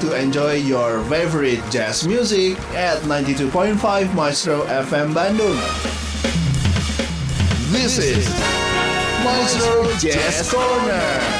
to enjoy your favorite jazz music at 92.5 Maestro FM Bandung. This is Maestro Jazz Corner.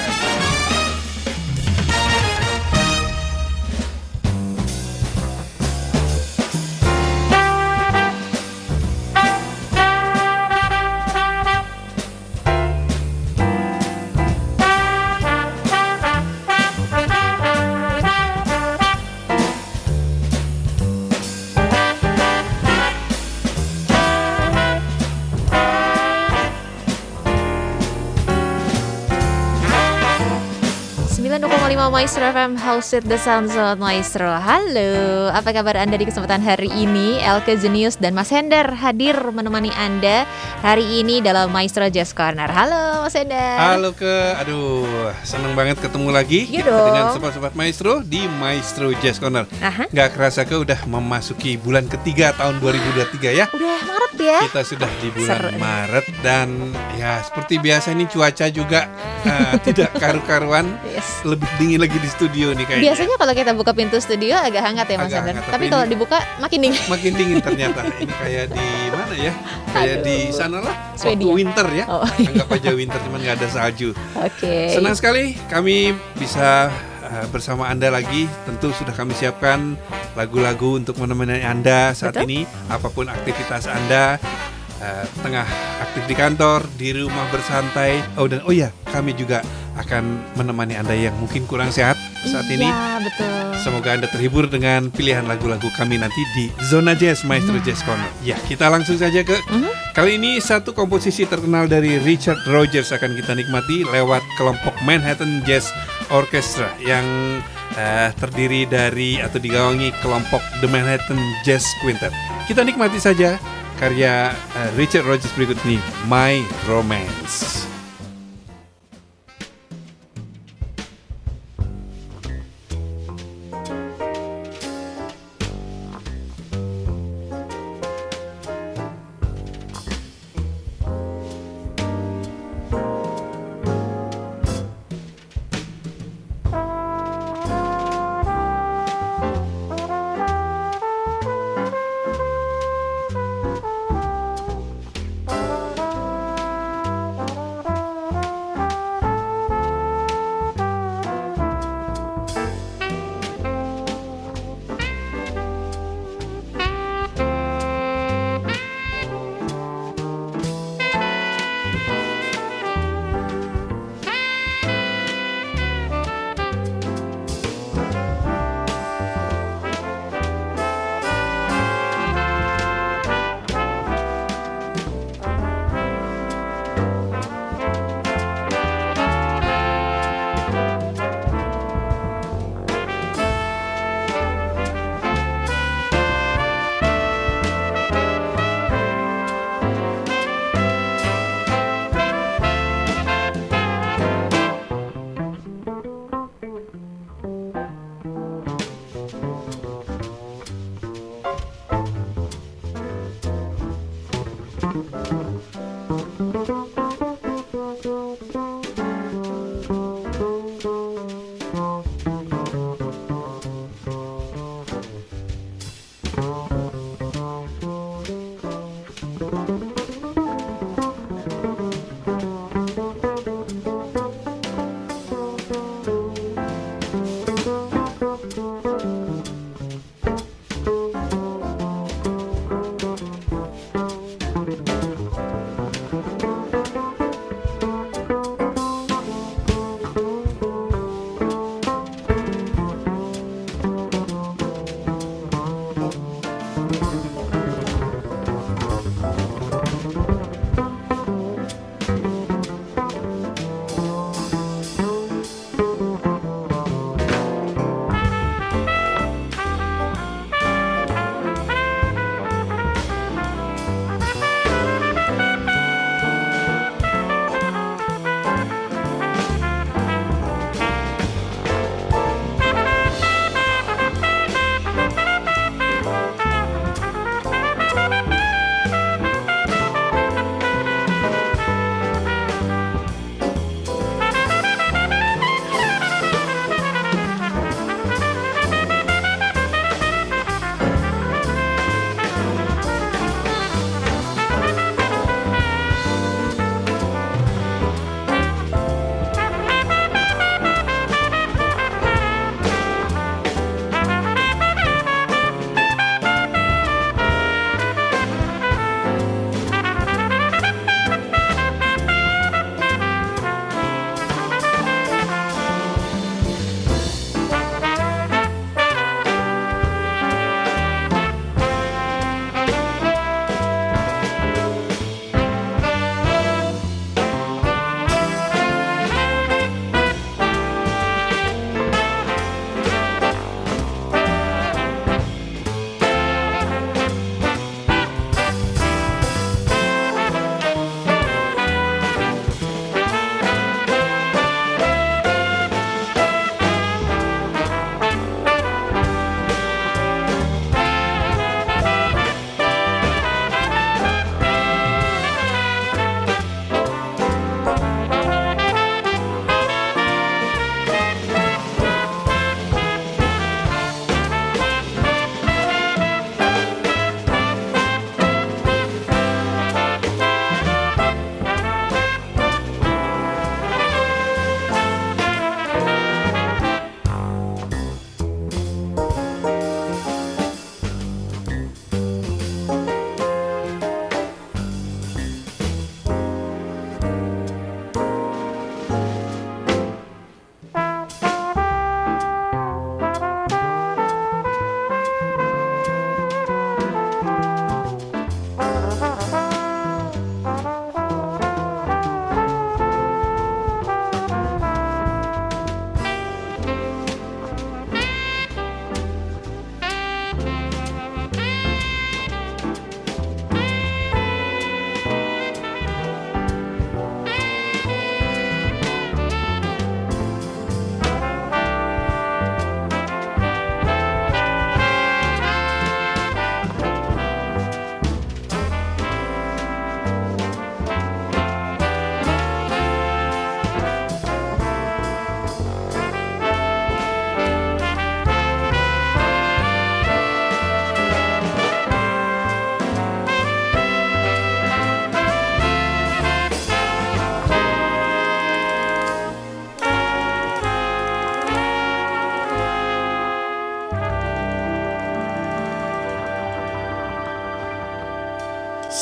Maestro FM House with the Sounds of Maestro Halo, apa kabar Anda di kesempatan hari ini? Elke Genius dan Mas Hender hadir menemani Anda hari ini dalam Maestro Jazz Corner Halo Mas Hender Halo ke, aduh seneng banget ketemu lagi Iya dengan sobat-sobat Maestro di Maestro Jazz Corner Aha. Gak kerasa ke udah memasuki bulan ketiga tahun 2023 ya Udah Maret ya? Kita sudah di bulan Seru. Maret dan ya seperti biasa ini cuaca juga eh, tidak karu-karuan Yes. Lebih dingin lagi di studio nih kayaknya Biasanya kalau kita buka pintu studio agak hangat ya Mas hangat, Tapi tapi kalau dibuka makin dingin Makin dingin ternyata Ini kayak di mana ya Kayak Aduh. di sana lah Waktu winter ya Oh. Anggap aja winter cuman nggak ada salju Oke Senang sekali kami bisa uh, bersama Anda lagi. Tentu sudah kami siapkan lagu-lagu untuk menemani Anda saat Betul. ini. Apa pun aktivitas Anda, uh, tengah aktif di kantor, di rumah bersantai. Oh dan oh ya, kami juga akan menemani Anda yang mungkin kurang sehat saat ini. Iya betul Semoga Anda terhibur dengan pilihan lagu-lagu kami nanti di Zona Jazz Maestro Jazz Corner. Ya, kita langsung saja ke Mhm. Kali ini satu komposisi terkenal dari Richard Rogers akan kita nikmati lewat kelompok Manhattan Jazz Orchestra yang eh, terdiri dari atau digawangi kelompok The Manhattan Jazz Quintet. Kita nikmati saja karya eh, Richard Rogers berikut ini, My Romance.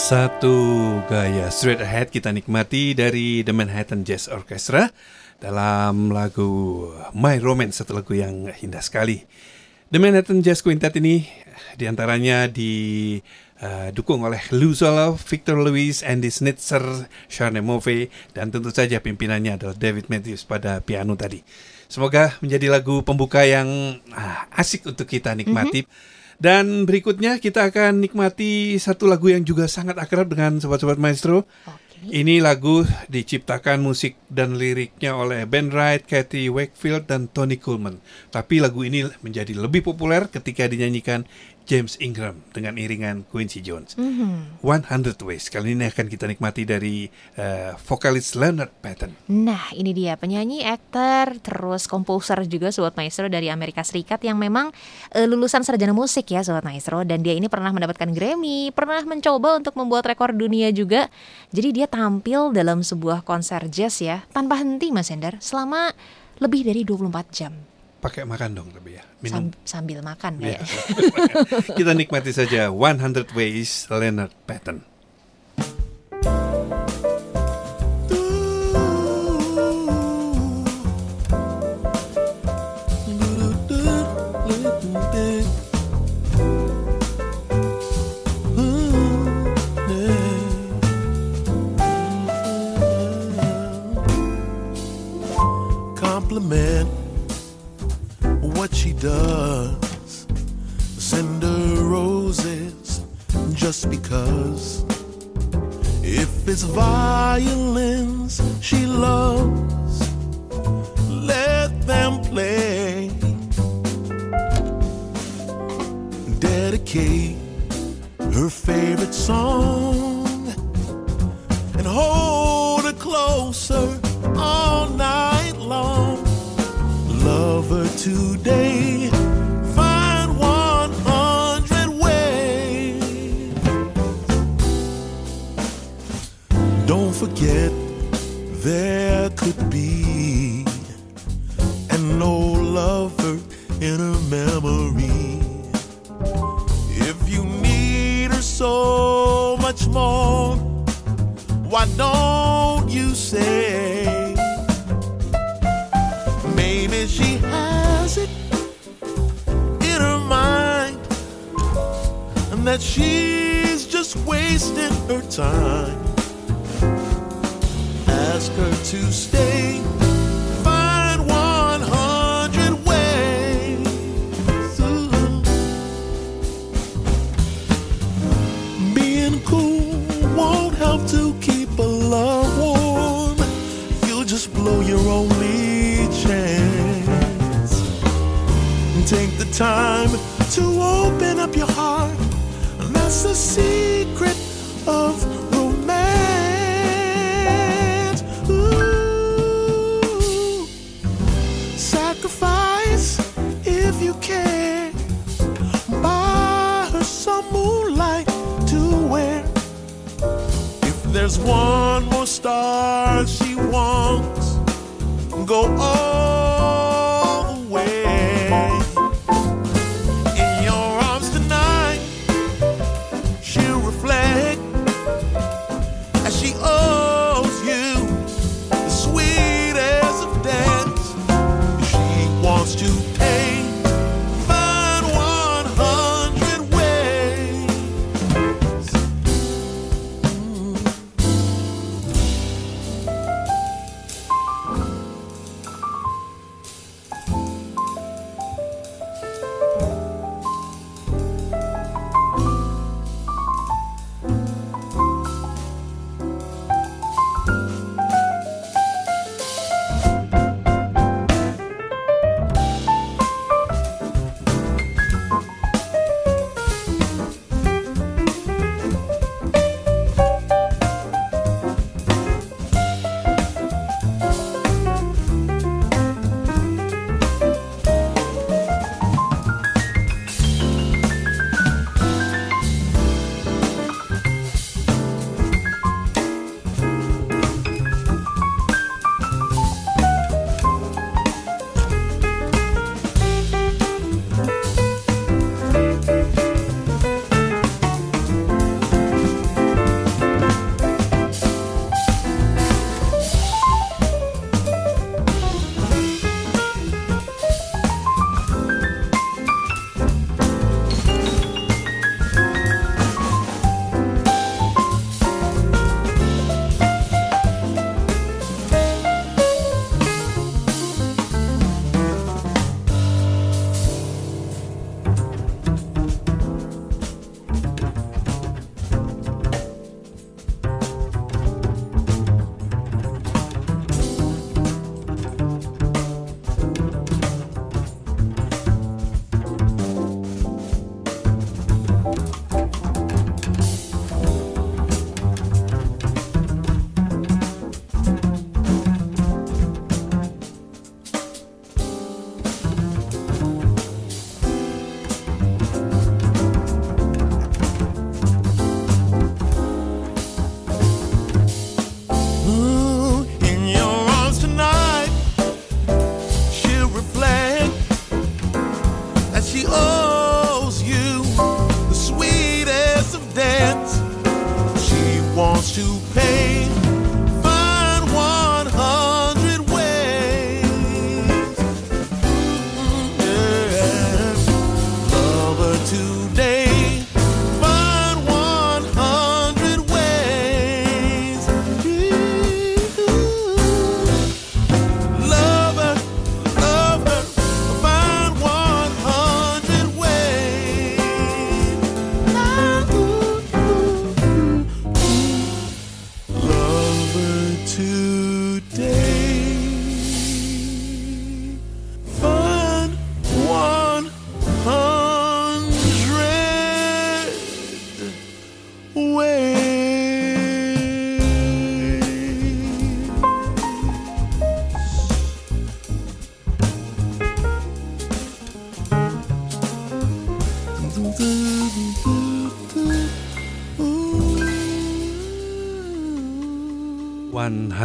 Satu gaya straight ahead kita nikmati dari The Manhattan Jazz Orchestra dalam lagu My Romance, satu lagu yang indah sekali. The Manhattan Jazz Quintet ini di antaranya didukung uh, oleh Lou Zoloff, Victor Lewis, Andy Snitzer, Charne Move, dan tentu saja pimpinannya adalah David Matthews pada piano tadi. Semoga menjadi lagu pembuka yang ah, asik untuk kita nikmati. Mm -hmm. Dan berikutnya kita akan nikmati satu lagu yang juga sangat akrab dengan sobat-sobat maestro. Okay. Ini lagu diciptakan musik dan liriknya oleh Ben Wright, Kathy Wakefield, dan Tony Coleman. Tapi lagu ini menjadi lebih populer ketika dinyanyikan James Ingram dengan iringan Quincy Jones. Mm-hmm. 100 Ways kali ini akan kita nikmati dari uh, vokalis Leonard Patton. Nah ini dia penyanyi, aktor, terus komposer juga Sobat Maestro dari Amerika Serikat yang memang uh, lulusan sarjana musik ya Sobat Maestro dan dia ini pernah mendapatkan Grammy, pernah mencoba untuk membuat rekor dunia juga. Jadi dia tampil dalam sebuah konser jazz ya tanpa henti Mas Hendar selama lebih dari 24 jam pakai makan dong tapi ya minum. Sambil makan ya. kita nikmati saja 100 Ways Leonard Patton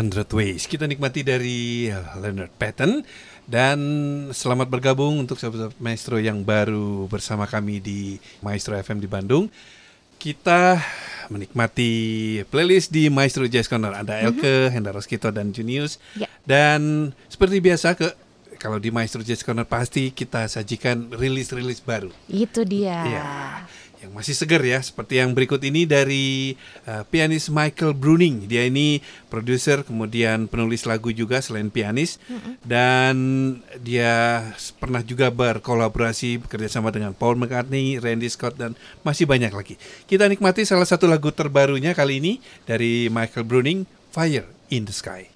100 Ways. Kita nikmati dari Leonard Patton dan selamat bergabung untuk sahabat maestro yang baru bersama kami di Maestro FM di Bandung. Kita menikmati playlist di Maestro Jazz Corner. Ada Elke, Hendra Roskito dan Junius. Ya. Dan seperti biasa ke kalau di Maestro Jazz Corner pasti kita sajikan rilis-rilis baru. Itu dia. Iya. Yang masih segar ya, seperti yang berikut ini dari uh, pianis Michael Bruning. Dia ini produser, kemudian penulis lagu juga selain pianis, dan dia pernah juga berkolaborasi bekerja sama dengan Paul McCartney, Randy Scott dan masih banyak lagi. Kita nikmati salah satu lagu terbarunya kali ini dari Michael Bruning, Fire in the Sky.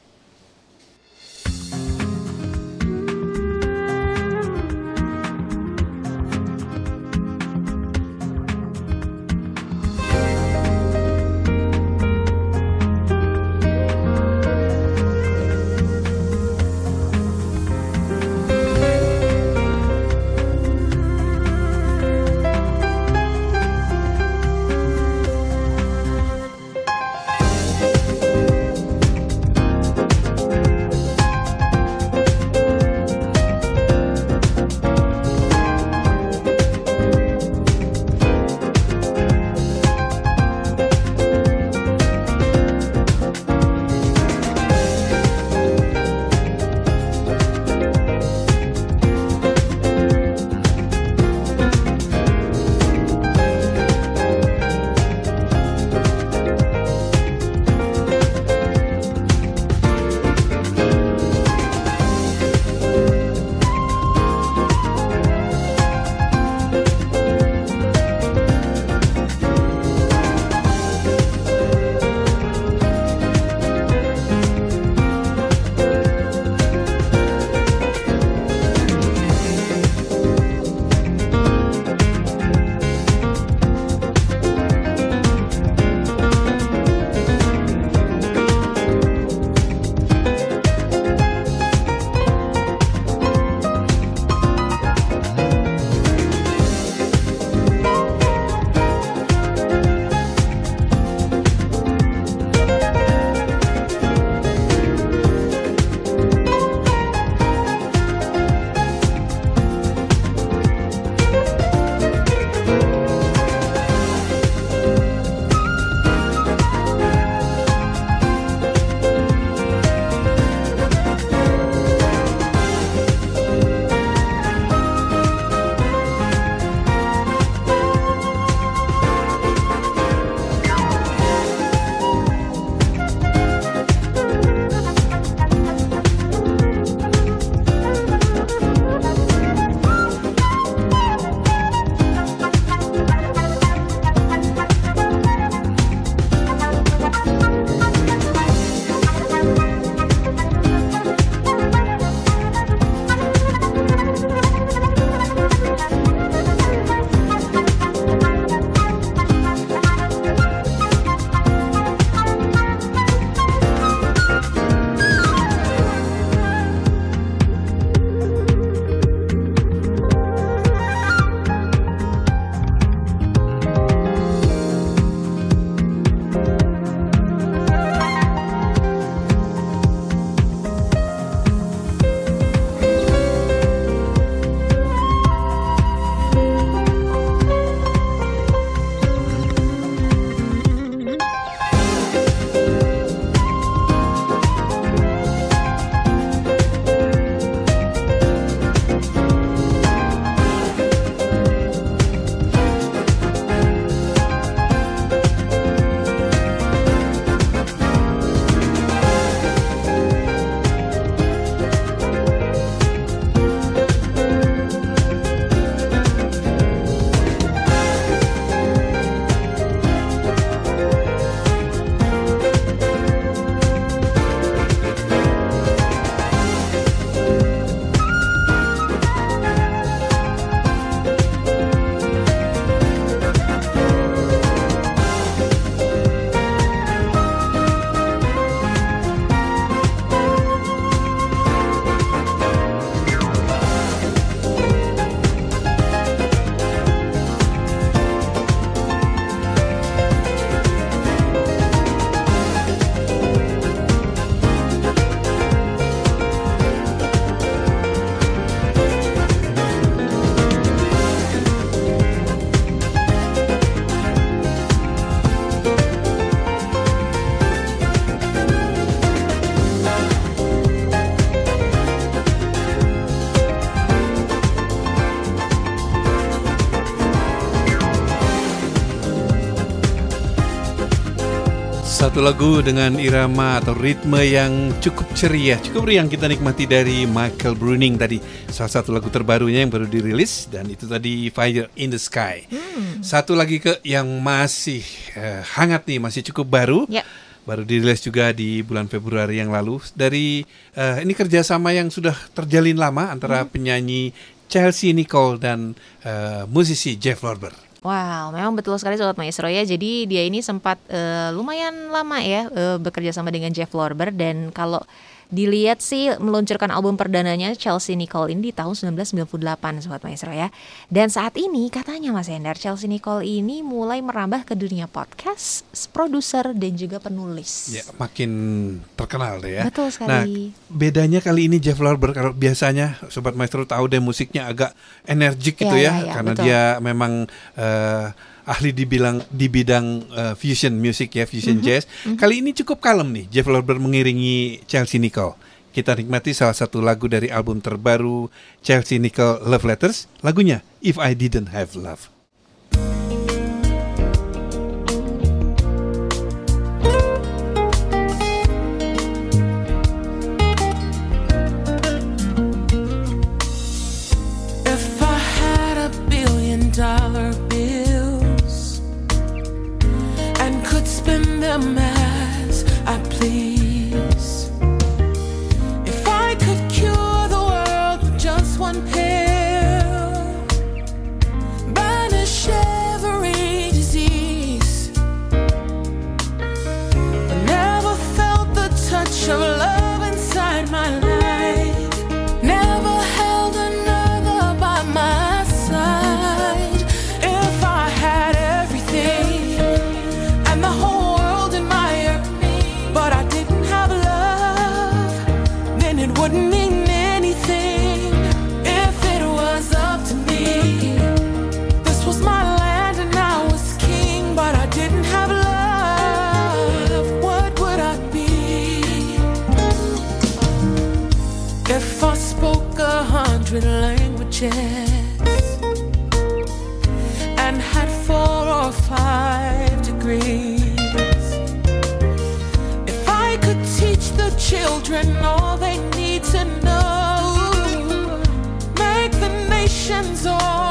Satu lagu dengan irama atau ritme yang cukup ceria, cukup riang kita nikmati dari Michael Bruning tadi. Salah satu lagu terbarunya yang baru dirilis dan itu tadi Fire in the Sky. Satu lagi ke yang masih eh, hangat nih, masih cukup baru. Ya. Baru dirilis juga di bulan Februari yang lalu dari eh, ini kerjasama yang sudah terjalin lama antara penyanyi Chelsea Nicole dan eh, musisi Jeff Lorber. Wow, memang betul sekali Sobat Maestro ya. Jadi dia ini sempat eh, lumayan lama ya eh, bekerja sama dengan Jeff Lorber dan kalau dilihat sih meluncurkan album perdananya Chelsea Nicole ini di tahun 1998 Sobat Maestro ya. Dan saat ini katanya Mas Hendar Chelsea Nicole ini mulai merambah ke dunia podcast, produser dan juga penulis. Ya, makin terkenal deh ya. Betul sekali. Nah, bedanya kali ini Jeff Lorber kalau biasanya sobat maestro tahu deh musiknya agak energik gitu Ya, ya, ya, ya, karena betul. dia memang eh, ahli dibilang di bidang eh, fusion music ya, fusion jazz. Kali ini cukup kalem nih Jeff Lorber mengiringi Chelsea Nicole. Kita nikmati salah satu lagu dari album terbaru Chelsea Nicole Love Letters, lagunya If I Didn't Have Love. Children all they need to know, make the nations all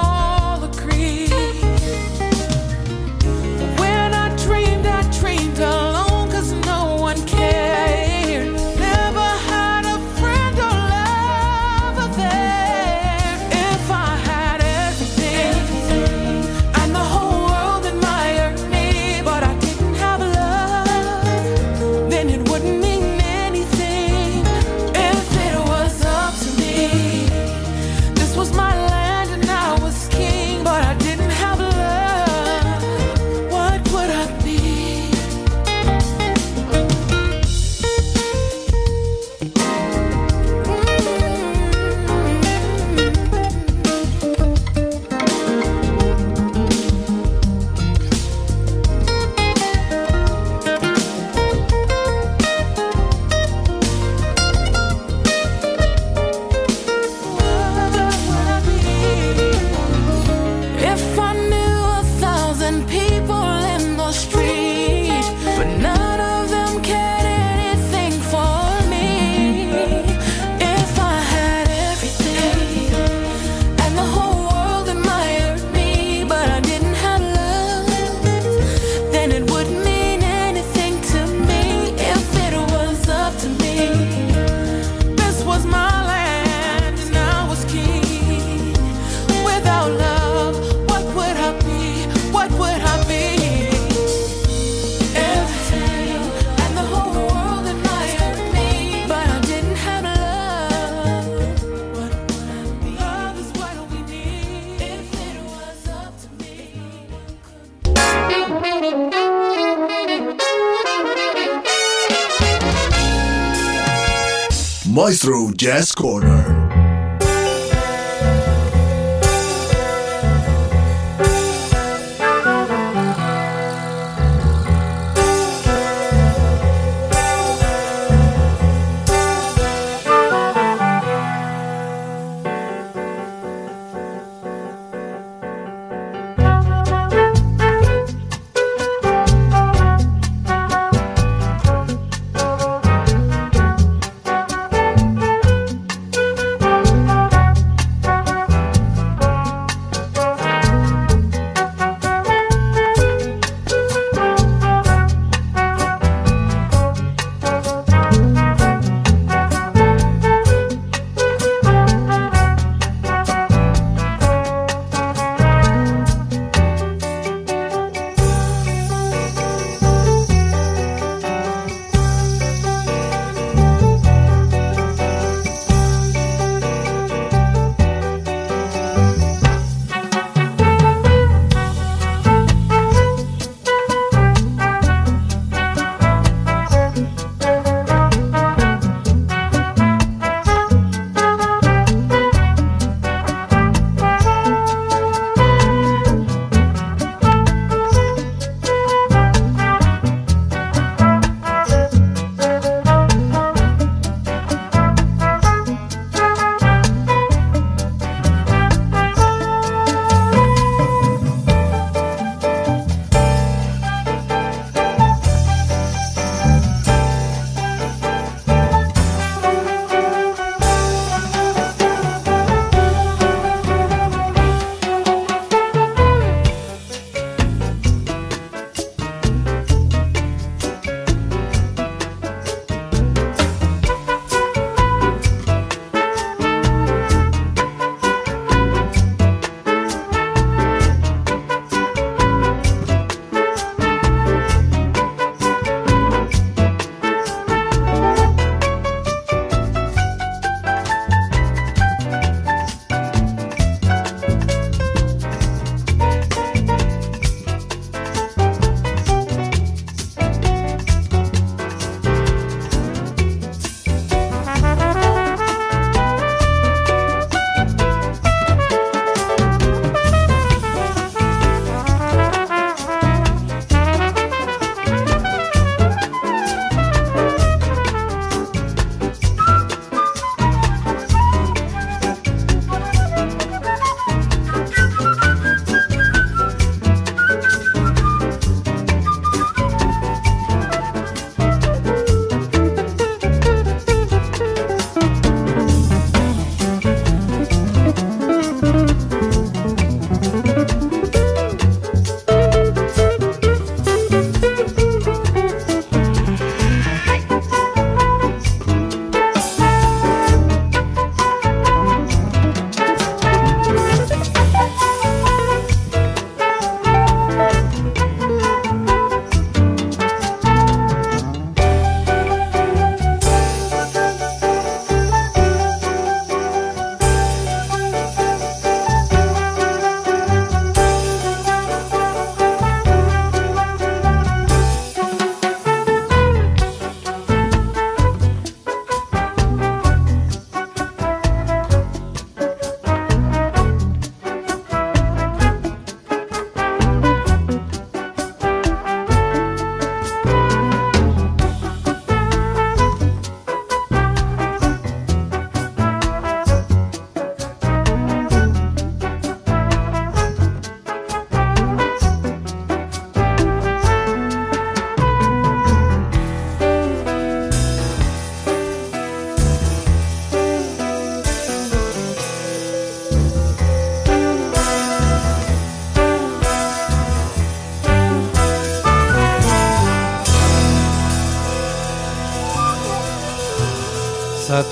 Jazz Corner.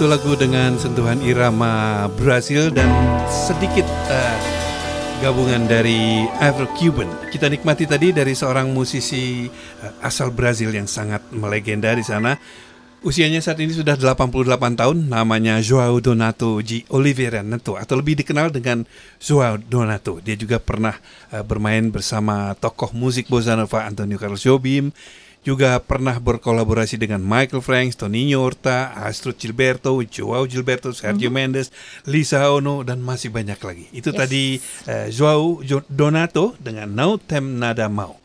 Satu lagu dengan sentuhan irama Brasil dan sedikit eh, gabungan dari Afro-Cuban. Kita nikmati tadi dari seorang musisi eh, asal Brazil yang sangat melegenda di sana. Usianya saat ini sudah 88 tahun, namanya Joao Donato G. Oliveira Neto atau lebih dikenal dengan Joao Donato. Dia juga pernah eh, bermain bersama tokoh musik bossa nova Antonio Carlos Jobim, juga pernah berkolaborasi dengan Michael Franks, Toninho Horta, Astrid Gilberto, Joao Gilberto, Sergio Mendes, Lisa Ono, dan masih banyak lagi. Itu Yes. tadi eh, Joao Jo- Donato dengan No Tem Nada Mau.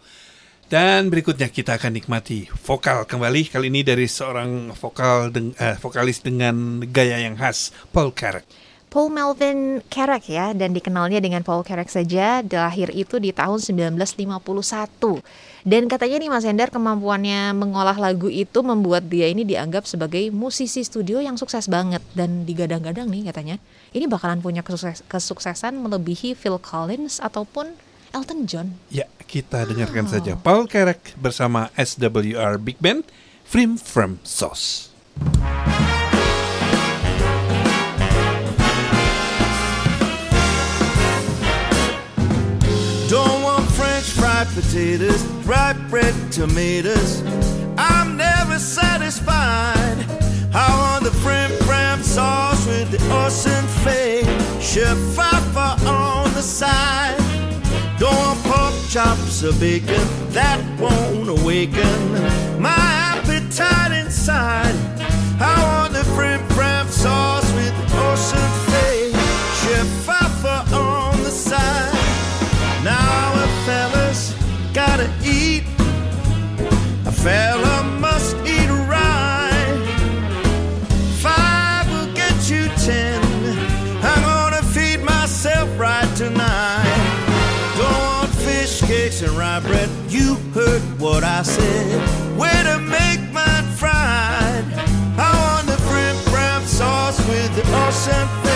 Dan berikutnya kita akan nikmati vokal kembali kali ini dari seorang vokal deng- eh, vokalis dengan gaya yang khas Paul Carrack. Paul Melvin Carrack ya dan dikenalnya dengan Paul Carrack saja lahir itu di tahun 1951 dan katanya nih Mas Hendar kemampuannya mengolah lagu itu membuat dia ini dianggap sebagai musisi studio yang sukses banget. Dan digadang-gadang nih katanya ini bakalan punya kesukses- kesuksesan melebihi Phil Collins ataupun Elton John. Ya, kita dengarkan saja Paul Carrack bersama SWR Big Band, Frim From Sauce. Potatoes, fried bread, tomatoes. I'm never satisfied. I want the frim fram sauce with the ocean flake. Shafafa on the side. Don't want pork chops or bacon that won't awaken my appetite inside. I want the frim fram sauce fella must eat right. Five will get you ten. I'm gonna feed myself right tonight. Don't want fish cakes and rye bread. You heard what I said. Way to make mine fried. I want the frim fram sauce with the ocean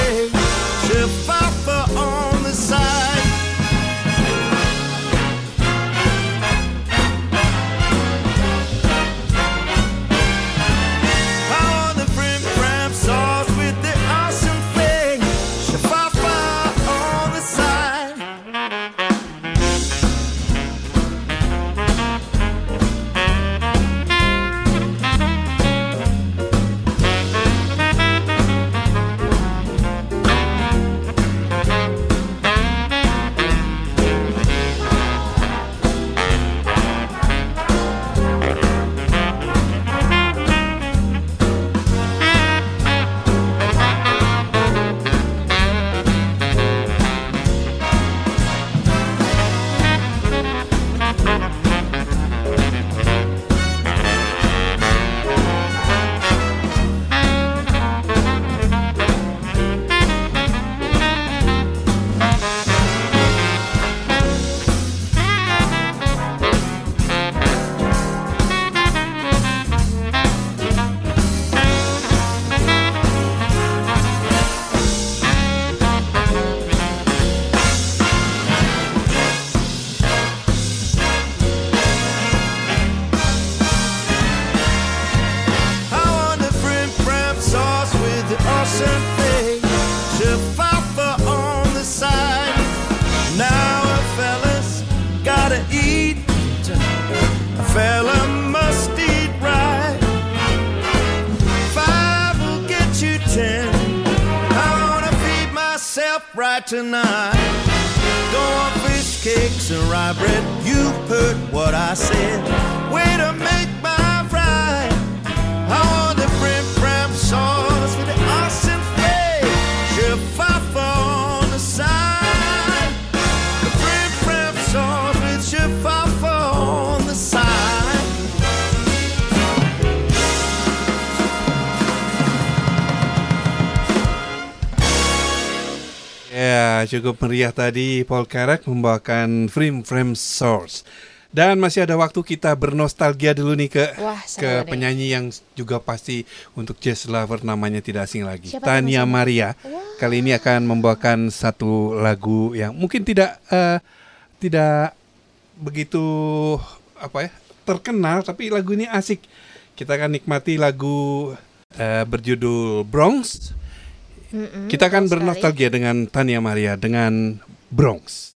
cukup meriah tadi Paul Carrack membawakan Frame Frame Source. Dan masih ada waktu kita bernostalgia dulu nih ke Wah, ke nih. penyanyi yang juga pasti untuk jazz lover namanya tidak asing lagi. Siapa Tania? Maria. Kali ini akan membawakan satu lagu yang mungkin tidak eh, tidak begitu apa ya terkenal tapi lagu ini asik. Kita akan nikmati lagu eh, berjudul Bronx. Kita akan betul sekali. bernostalgia dengan Tania Maria dengan Bronx.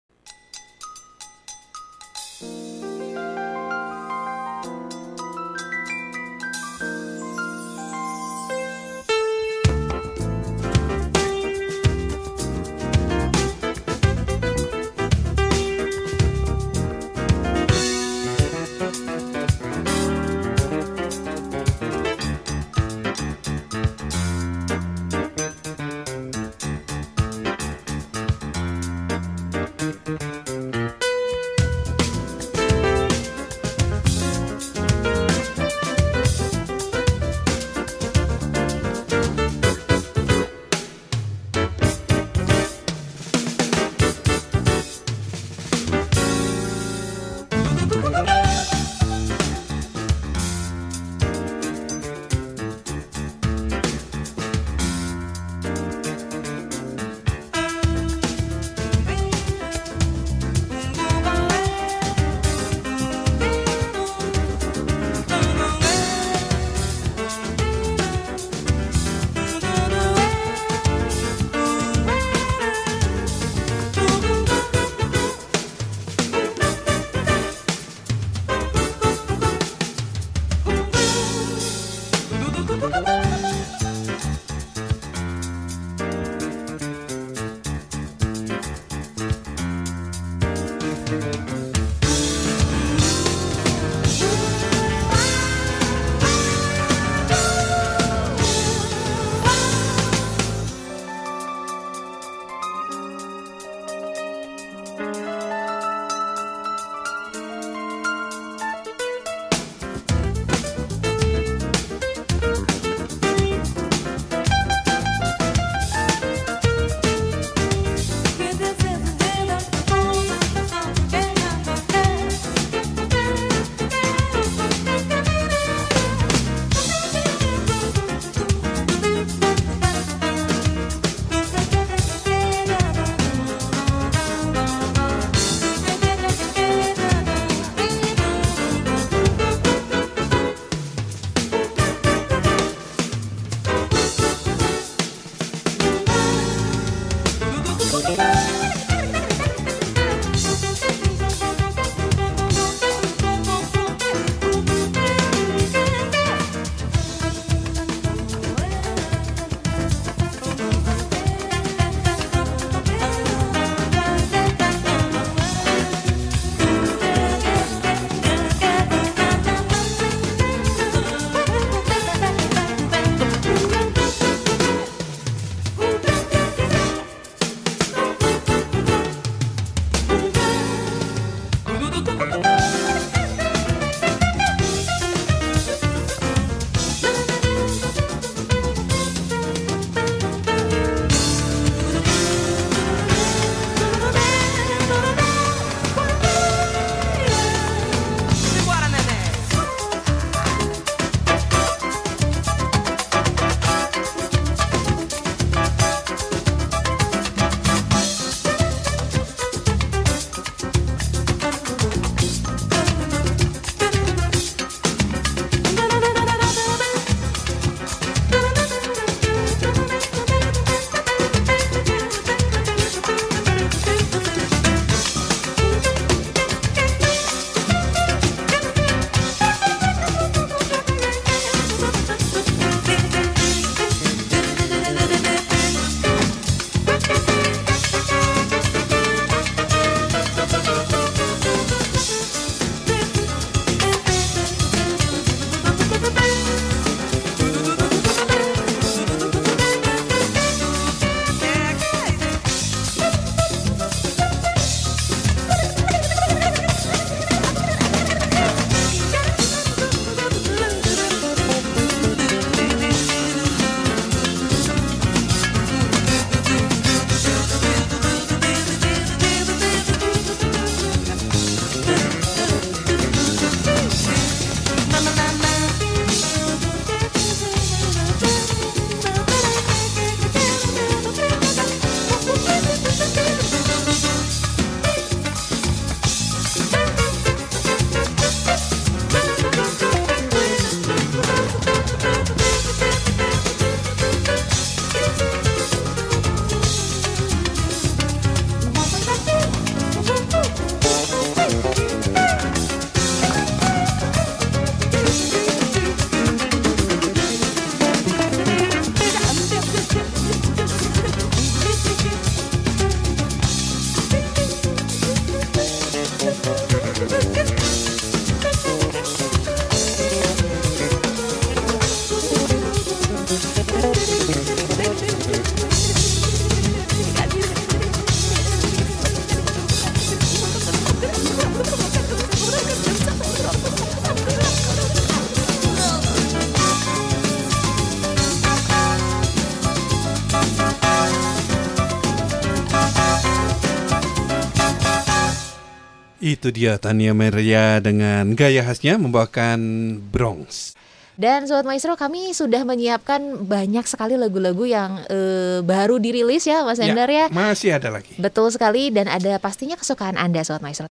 Itu dia Tania Maria dengan gaya khasnya membawakan Bronx. Dan Sobat Maestro kami sudah menyiapkan banyak sekali lagu-lagu yang eh, baru dirilis ya Mas Hendar ya. Masih ada lagi. Betul sekali dan ada pastinya kesukaan Anda Sobat Maestro.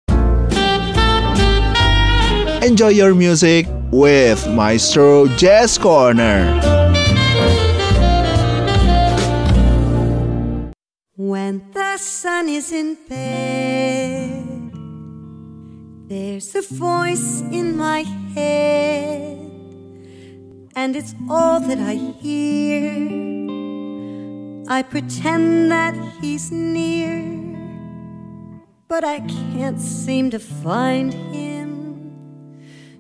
Enjoy your music with Maestro Jazz Corner. It's all that I hear. I pretend that he's near, but I can't seem to find him.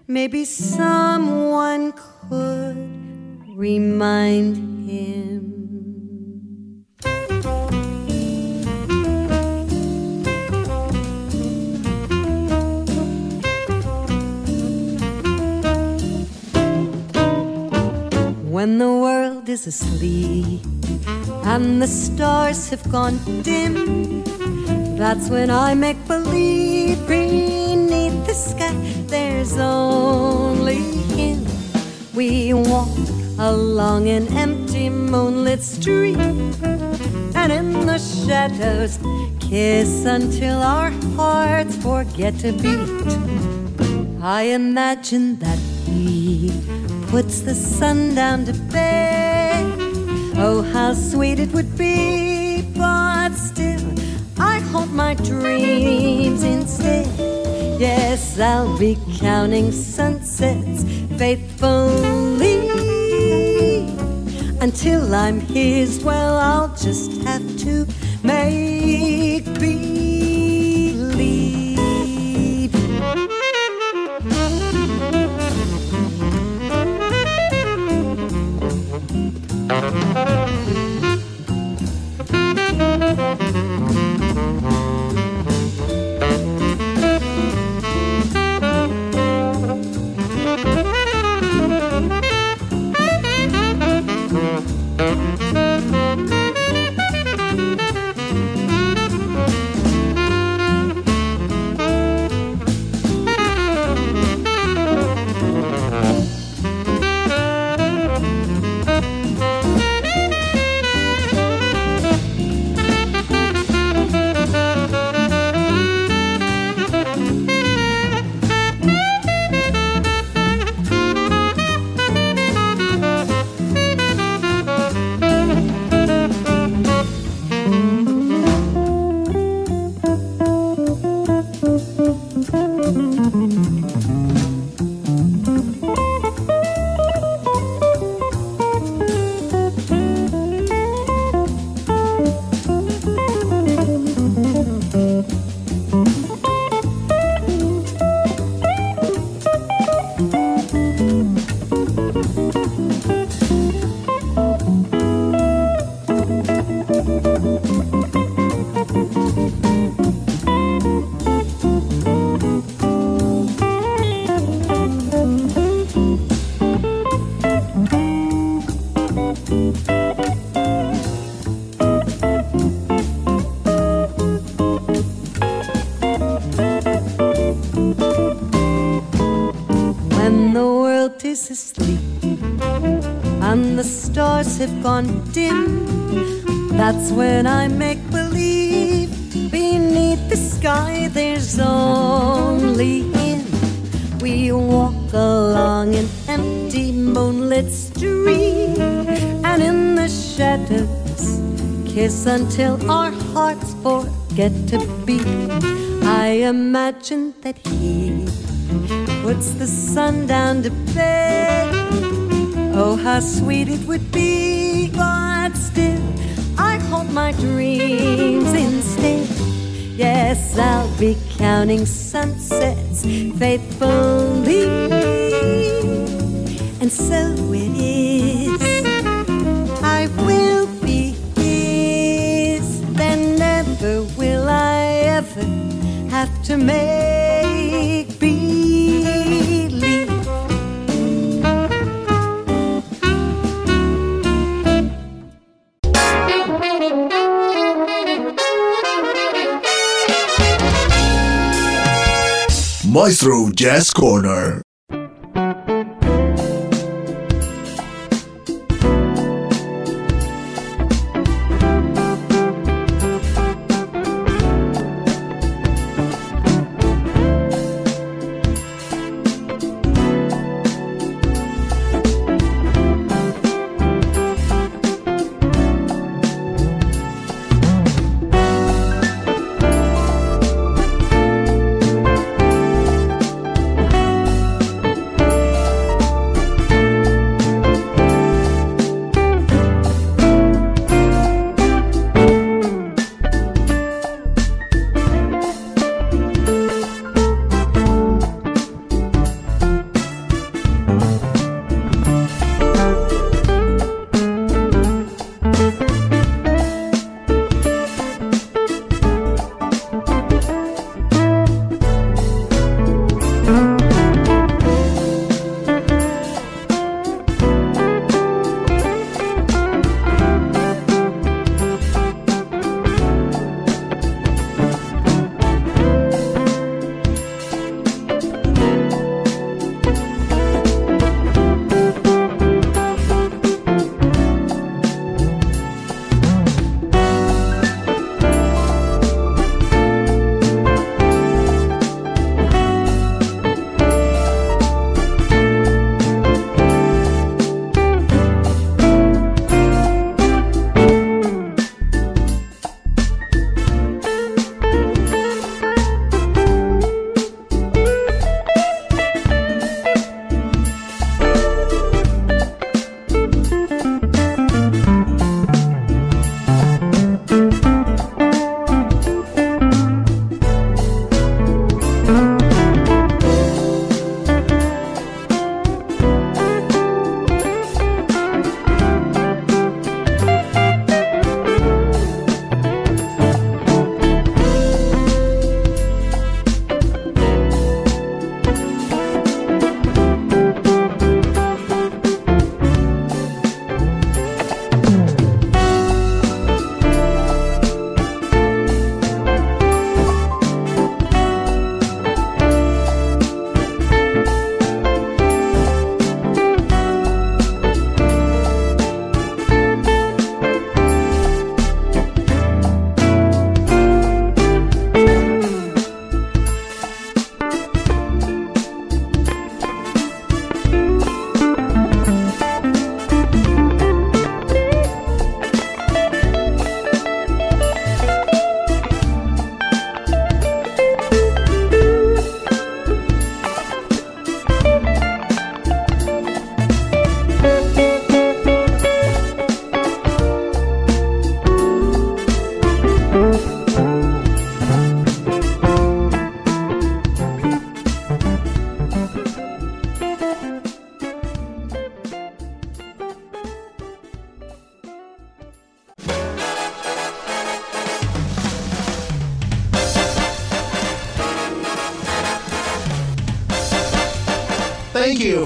Maybe someone could remind When the world is asleep and the stars have gone dim, that's when I make believe beneath the sky there's only him. We walk along an empty moonlit street and in the shadows kiss until our hearts forget to beat. I imagine that puts the sun down to bed. Oh, how sweet it would be, but still, I hope my dreams instead. Yes, I'll be counting sunsets faithfully until I'm his. Well, I'll just have to make believe. Have gone dim, that's when I make believe beneath the sky there's only him. We walk along an empty moonlit street and in the shadows kiss until our hearts forget to beat. I imagine that he puts the sun down to bed. Oh, how sweet it would be, my dreams instead. Yes, I'll be counting sunsets faithfully. Jazz Corner.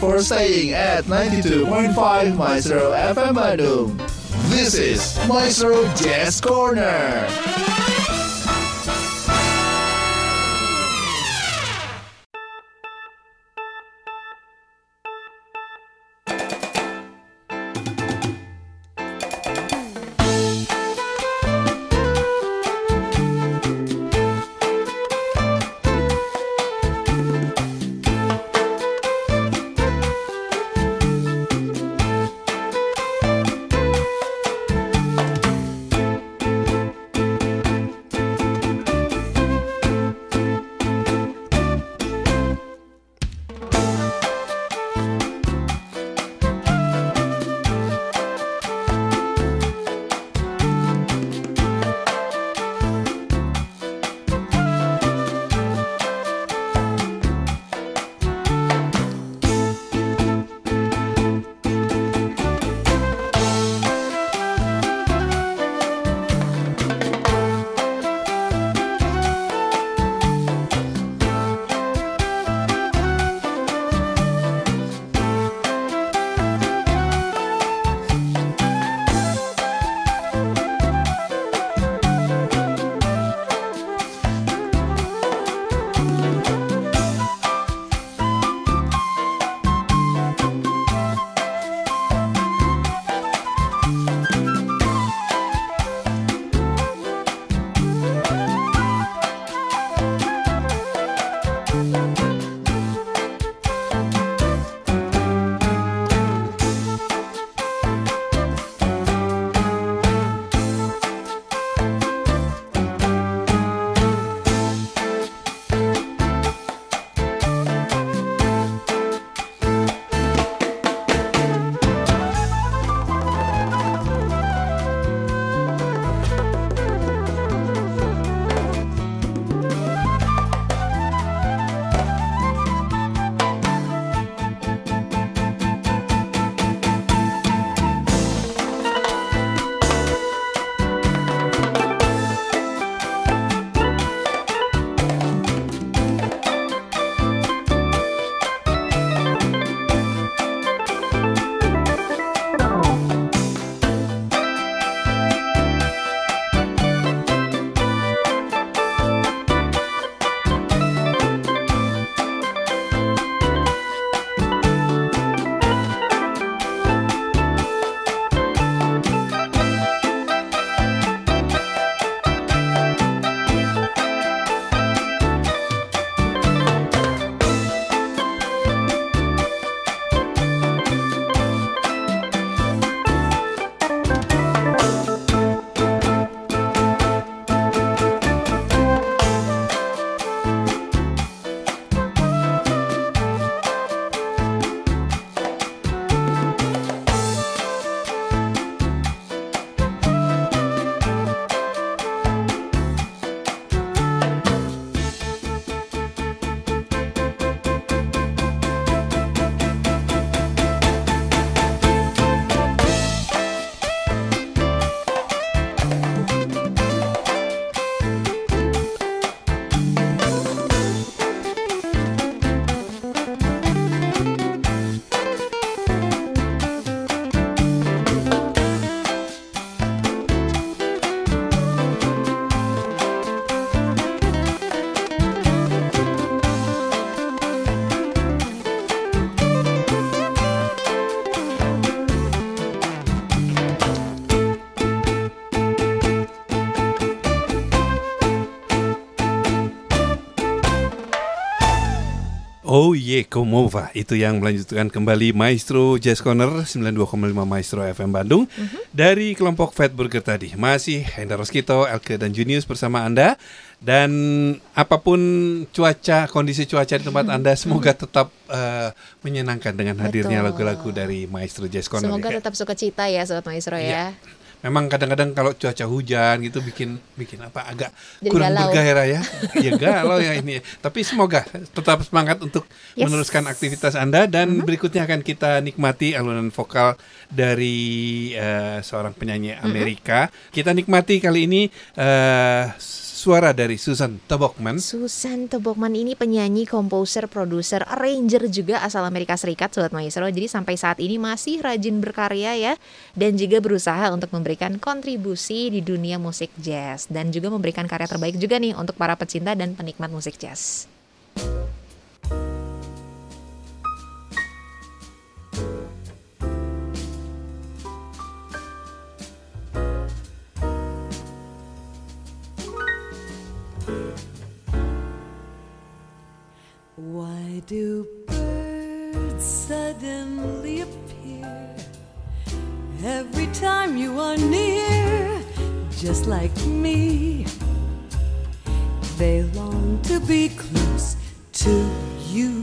For staying at 92.5 Maestro FM Bandung. This is Maestro Jazz Corner. Oh ye Komova itu yang melanjutkan kembali Maestro Jazz Corner 92,5 Maestro FM Bandung dari kelompok Fat Burger tadi masih Hendra Roskito, Elke dan Junius bersama anda dan apa pun cuaca kondisi cuaca di tempat anda semoga tetap eh, menyenangkan dengan hadirnya lagu-lagu dari Maestro Jazz Corner. Semoga ya. tetap suka cita ya Sobat Maestro Iya. ya. Memang kadang-kadang kalau cuaca hujan gitu bikin bikin apa agak Jadi kurang galau. bergairah ya. Ya galau ya ini. Tapi semoga tetap semangat untuk Yes. meneruskan aktivitas Anda dan berikutnya akan kita nikmati alunan vokal dari eh, seorang penyanyi Amerika. Kita nikmati kali ini eh, suara dari Susan Tobokman. Susan Tobokman ini penyanyi, komposer, produser, arranger juga asal Amerika Serikat Sobat Maestro. Jadi sampai saat ini masih rajin berkarya ya dan juga berusaha untuk memberikan kontribusi di dunia musik jazz dan juga memberikan karya terbaik juga nih untuk para pecinta dan penikmat musik jazz. Why do birds suddenly appear every time you are near? Just like me, they long to be close to you.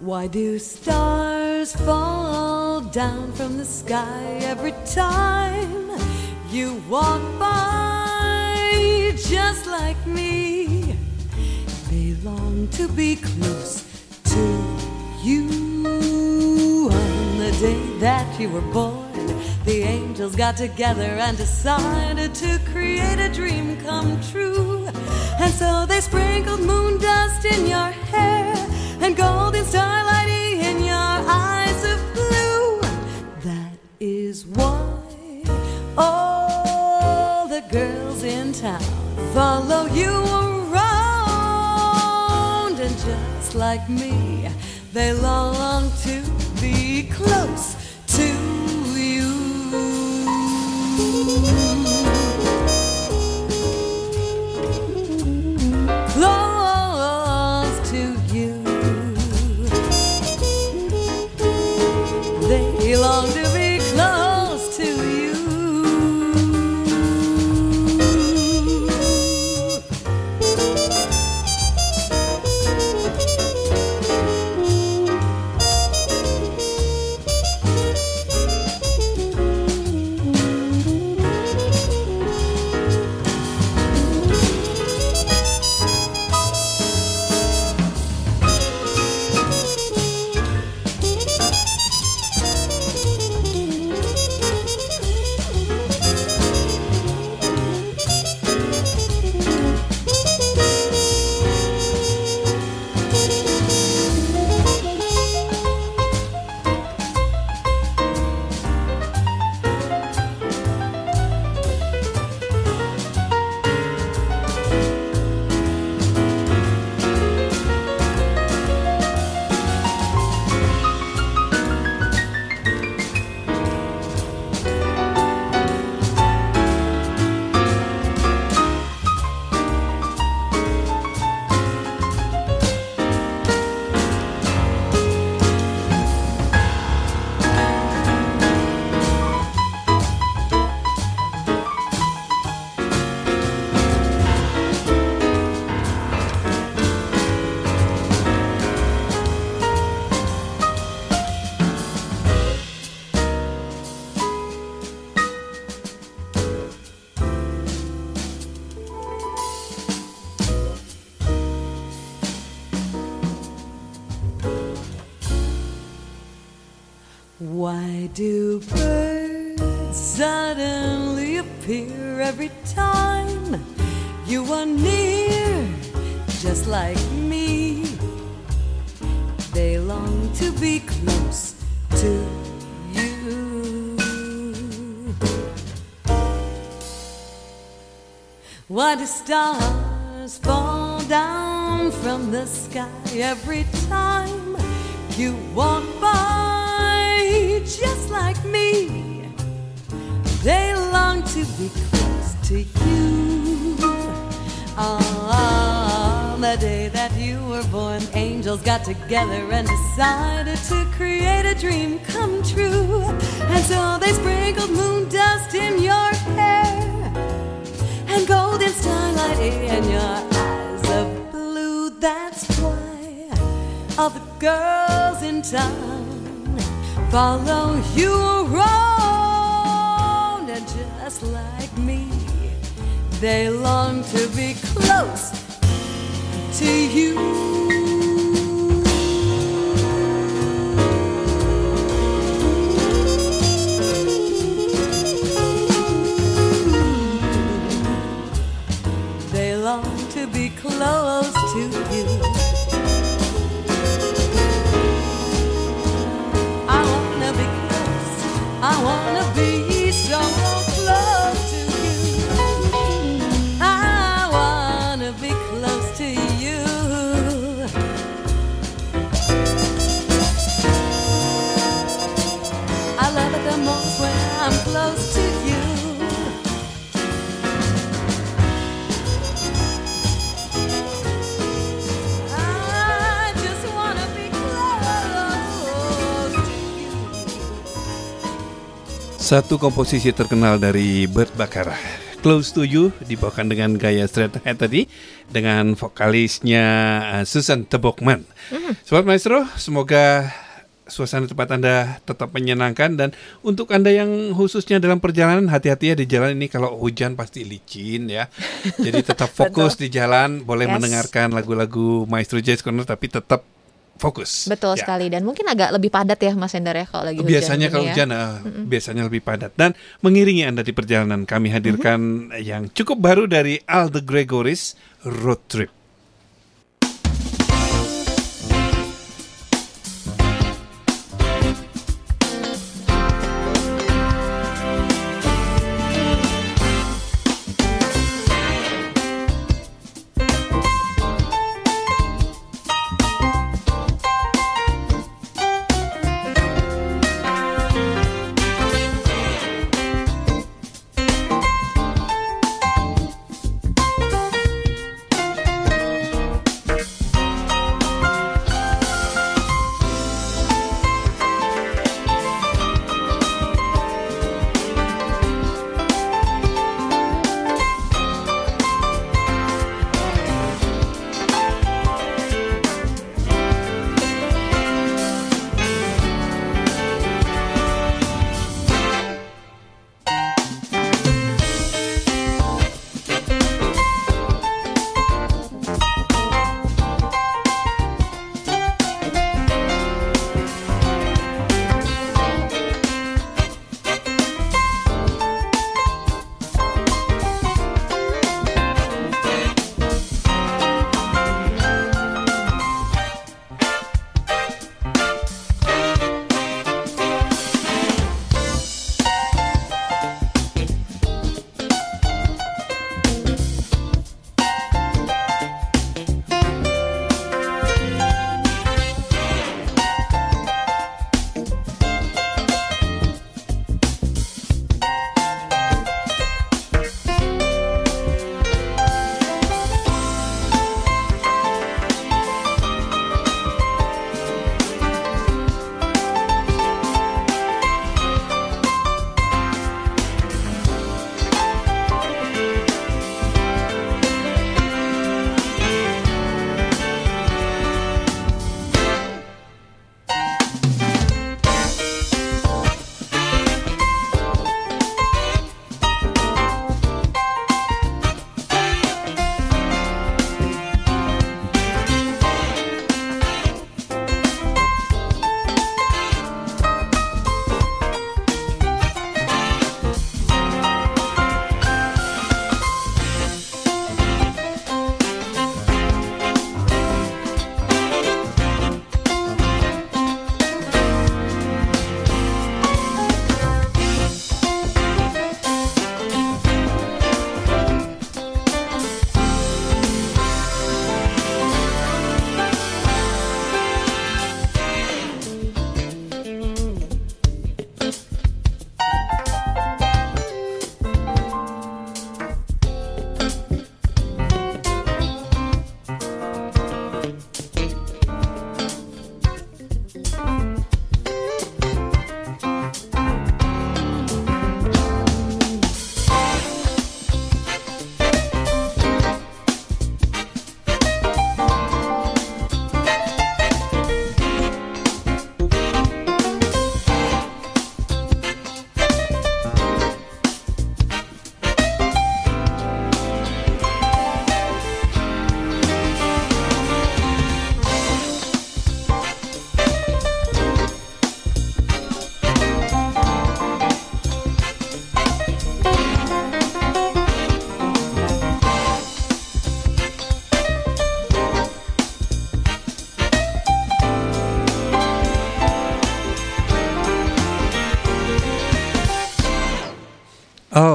Why do stars fall down from the sky every time you walk by? Just like me, they long to be close to you. On the day that you were born, the angels got together and decided to create a dream come true. And so they sprinkled moon dust in your hair and golden starlight in your eyes like me, they long to be close sky every time you walk by? Just like me, they long to be close to you. On the day that you were born, angels got together and decided to create a dream come true. And so they sprinkled moon dust in your hair and golden starlight in your girls in town follow you around, and just like me, they long to be close to you. Satu komposisi terkenal dari Bert Bakara Close to You dibawakan dengan gaya straight ahead tadi dengan vokalisnya uh, Susan Tebokman. Sobat Maestro, semoga suasana tempat Anda tetap menyenangkan dan untuk Anda yang khususnya dalam perjalanan hati-hati ya di jalan ini kalau hujan pasti licin ya. Jadi tetap fokus di jalan, boleh Yes. mendengarkan lagu-lagu Maestro Jazz Corner tapi tetap fokus. Betul Ya. sekali dan mungkin agak lebih padat ya Mas Hendar ya kalau lagi hujan. Biasanya kalau ya. hujan eh, biasanya lebih padat dan mengiringi Anda di perjalanan kami hadirkan yang cukup baru dari Al the Gregoris Road Trip.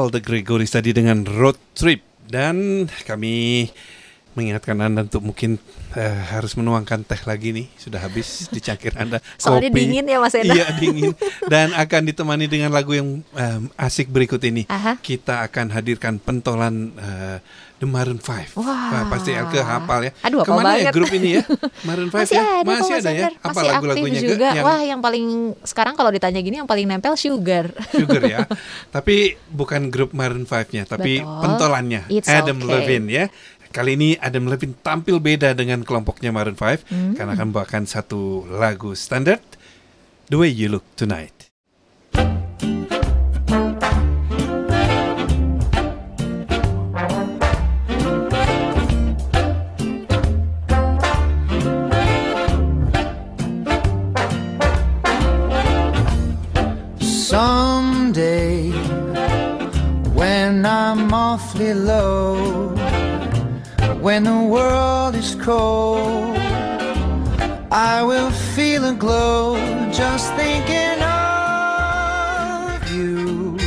The Gregoris tadi dengan road trip dan kami mengingatkan Anda untuk mungkin eh, harus menuangkan teh lagi nih sudah habis di cangkir Anda Soalnya kopi. dingin ya, Mas Enda. Iya dingin dan akan ditemani dengan lagu yang em, asik berikut ini. Aha. Kita akan hadirkan pentolan eh, The Maroon 5. Wah. pasti Elke hafal ya. Aduh, hafal Ke mana ya banget. grup ini ya? Maroon 5 Masih ya? ada Masih Mas ada ya? Apa Masih lagu-lagunya juga. yang Wah, yang paling sekarang kalau ditanya gini yang paling nempel Sugar. Sugar ya. tapi bukan grup Maroon 5-nya, tapi Betul. pentolannya It's Adam okay. Levine ya. Kali ini Adam Levine tampil beda dengan kelompoknya Maroon 5 Hmm. karena akan membawakan satu lagu standar The Way You Look Tonight. Awfully low, when the world is cold, I will feel a glow just thinking of you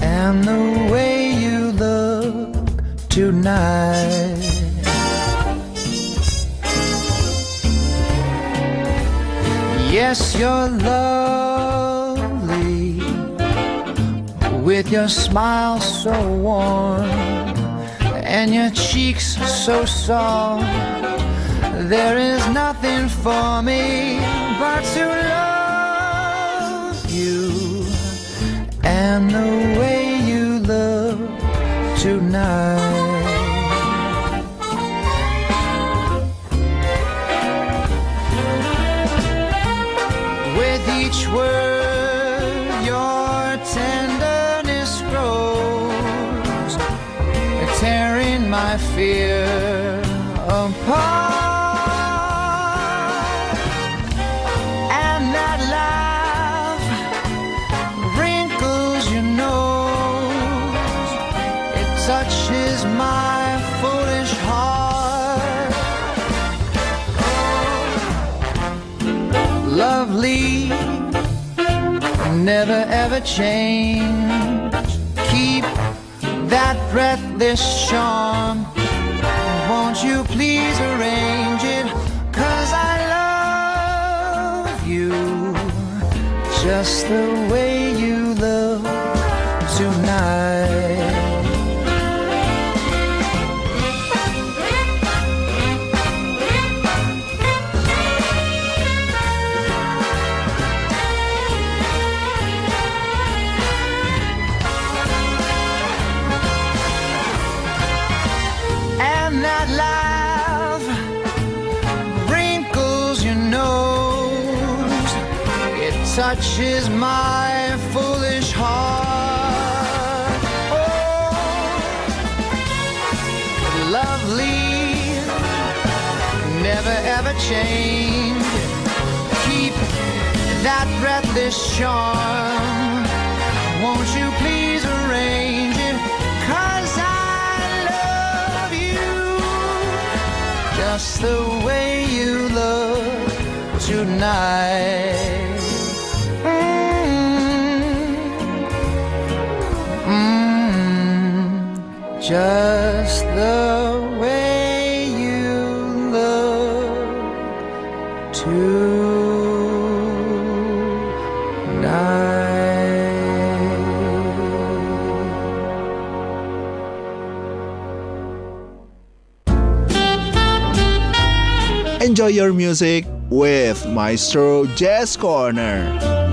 and the way you look tonight. Yes, you're lovely with your smile so warm and your cheeks so soft. There is nothing for me but to love you and the way you look tonight. Each word, fear apart. And that laugh wrinkles your nose, it touches my foolish heart. lovely, never ever change. Keep that breathless charm. You please arrange it? Cause I love you just the way touches my foolish heart. Oh, lovely, never ever change. Keep that breathless charm. Won't you please arrange it? Cause I love you just the way you look tonight. Just the way you look tonight. Enjoy your music with Maestro Jazz Corner.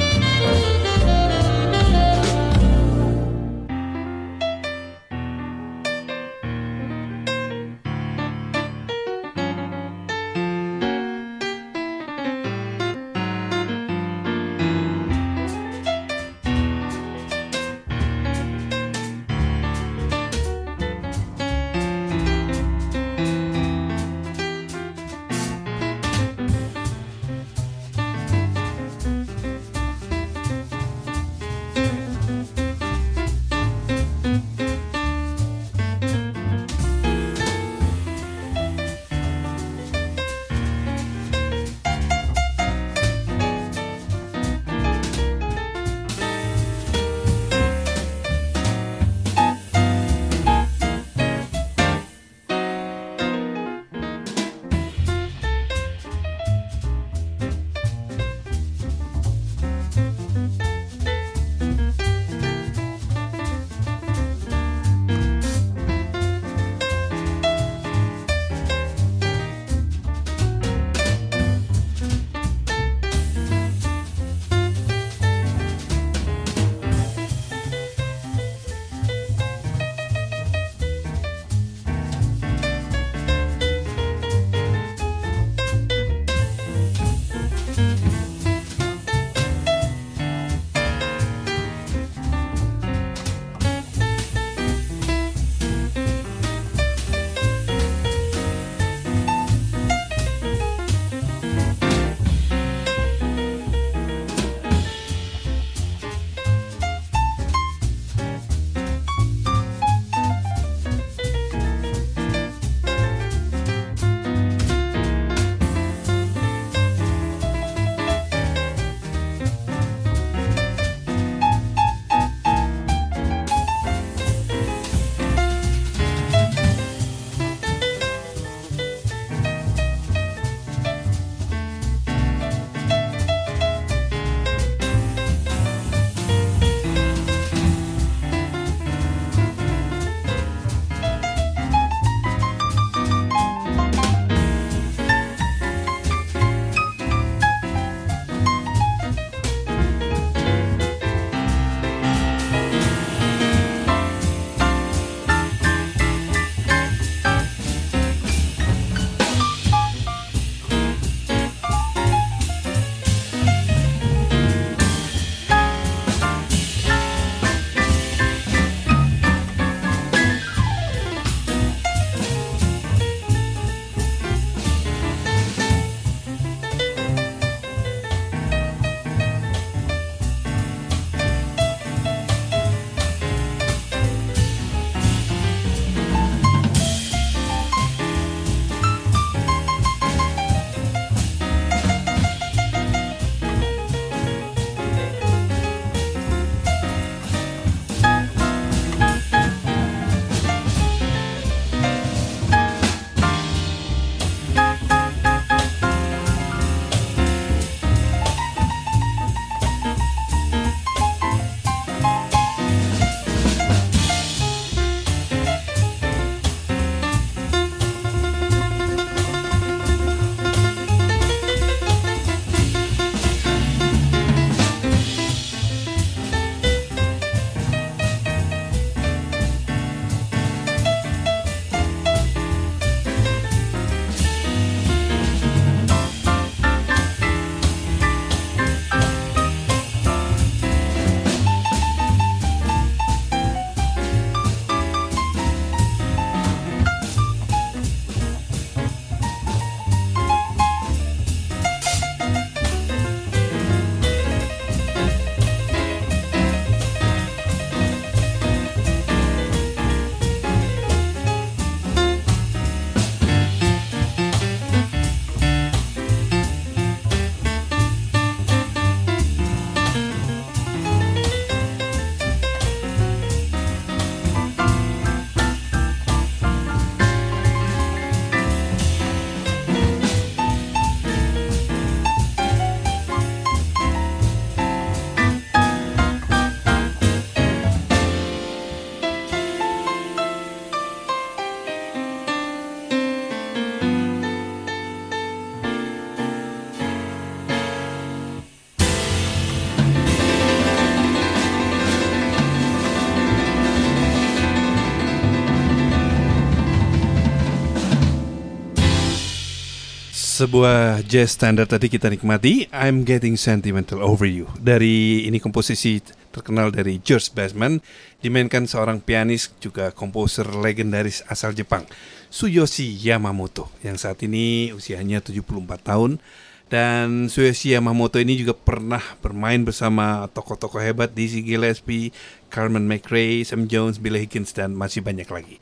Sebuah jazz standard tadi kita nikmati I'm Getting Sentimental Over You Dari ini komposisi terkenal dari George Bassman Dimainkan seorang pianis juga komposer legendaris asal Jepang Suyoshi Yamamoto Yang saat ini usianya 74 tahun dan Suyoshi Yamamoto ini juga pernah bermain bersama tokoh-tokoh hebat Dizzy Gillespie, Carmen McRae, Sam Jones, Billy Higgins, dan masih banyak lagi.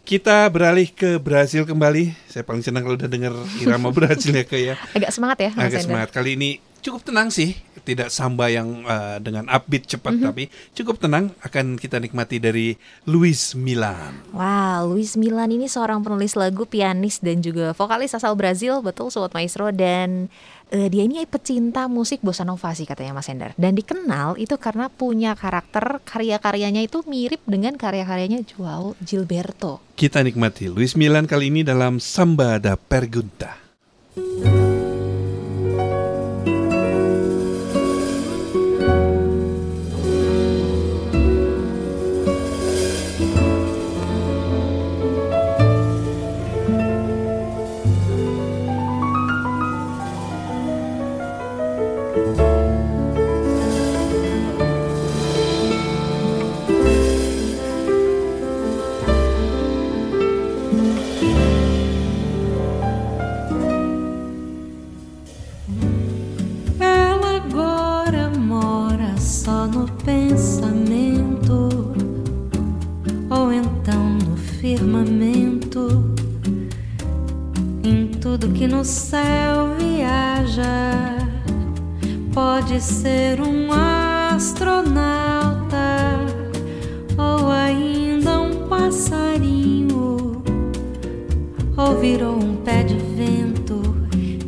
Kita beralih ke Brasil kembali. Saya paling senang kalau udah dengar irama Brasil ya kayak ya. Agak semangat ya Mas Agak semangat. Kali ini cukup tenang sih. Tidak samba yang uh, dengan upbeat cepat tapi cukup tenang akan kita nikmati dari Luis Milan. Wow, Luis Milan ini seorang penulis lagu, pianis dan juga vokalis asal Brazil, betul Sobat Maestro dan eh, dia ini pecinta musik bossa nova sih katanya Mas Hendar. Dan dikenal itu karena punya karakter karya-karyanya itu mirip dengan karya-karyanya Joao Gilberto. Kita nikmati Luis Milan kali ini dalam Samba da Pergunta. Ela firmamento, em tudo que no céu viaja. Pode ser um astronauta, ou ainda um passarinho, ou virou um pé de vento,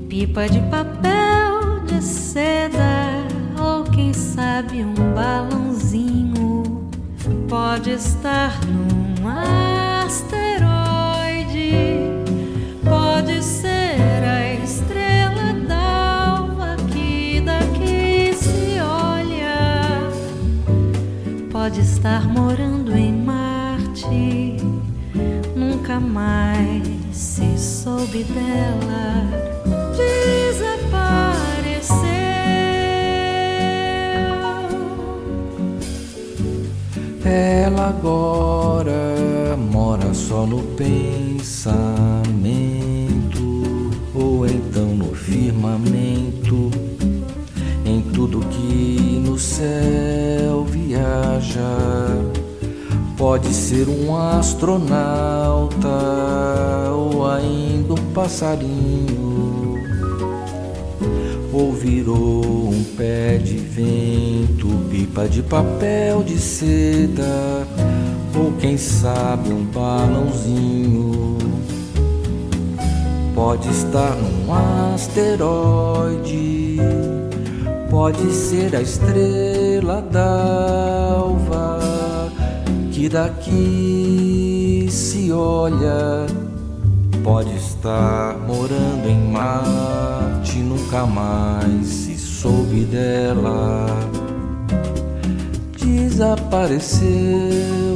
pipa de papel de seda, ou quem sabe um balãozinho. Pode estar num asteroide, pode ser a estrela d'alva que daqui se olha. Pode estar morando em Marte, nunca mais se soube dela. Desapareceu. Ela agora mora só no pensamento, ou então no firmamento, em tudo que no céu viaja. Pode ser um astronauta ou ainda um passarinho ou virou um pé de vento, pipa de papel de seda, ou quem sabe um balãozinho. Pode estar num asteroide, pode ser a estrela d'alva que daqui se olha. Pode estar morando em Marte, nunca mais se soube dela. Desapareceu.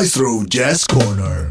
Maestro Jazz Corner.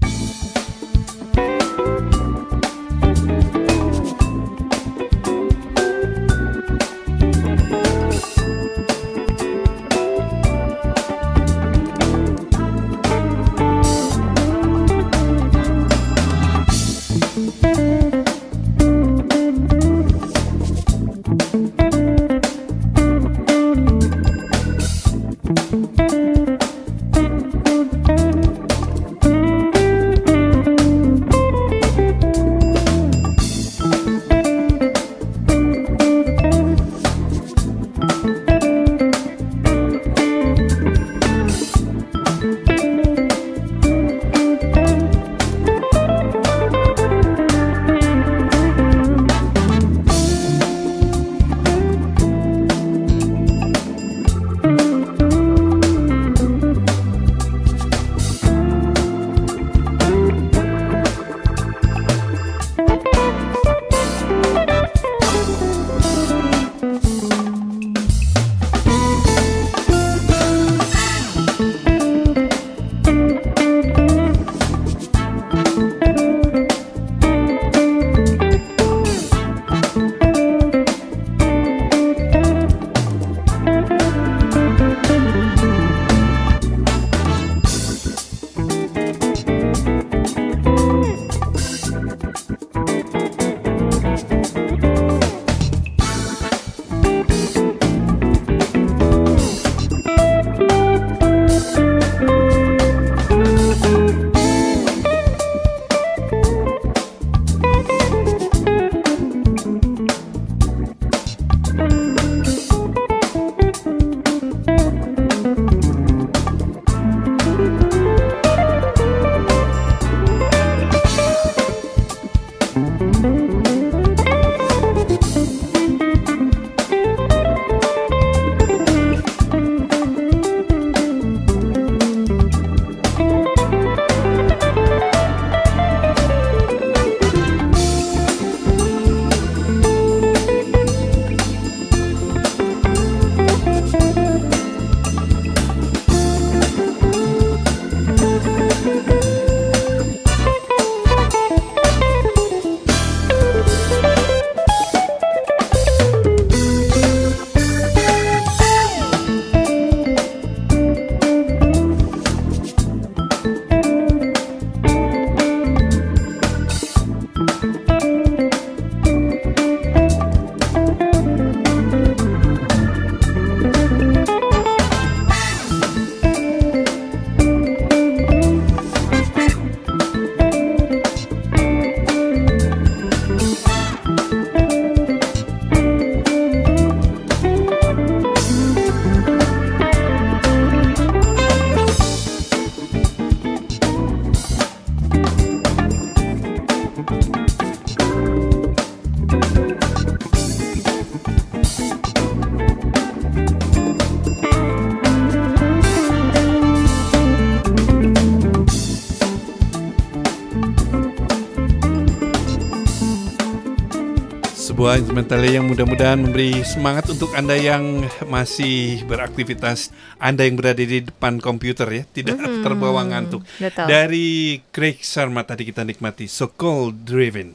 Sebuah instrumental yang mudah-mudahan memberi semangat untuk Anda yang masih beraktivitas, Anda yang berada di depan komputer ya, tidak Mhm, terbawa ngantuk. betul. Dari Craig Sharma tadi kita nikmati So Cold Driven.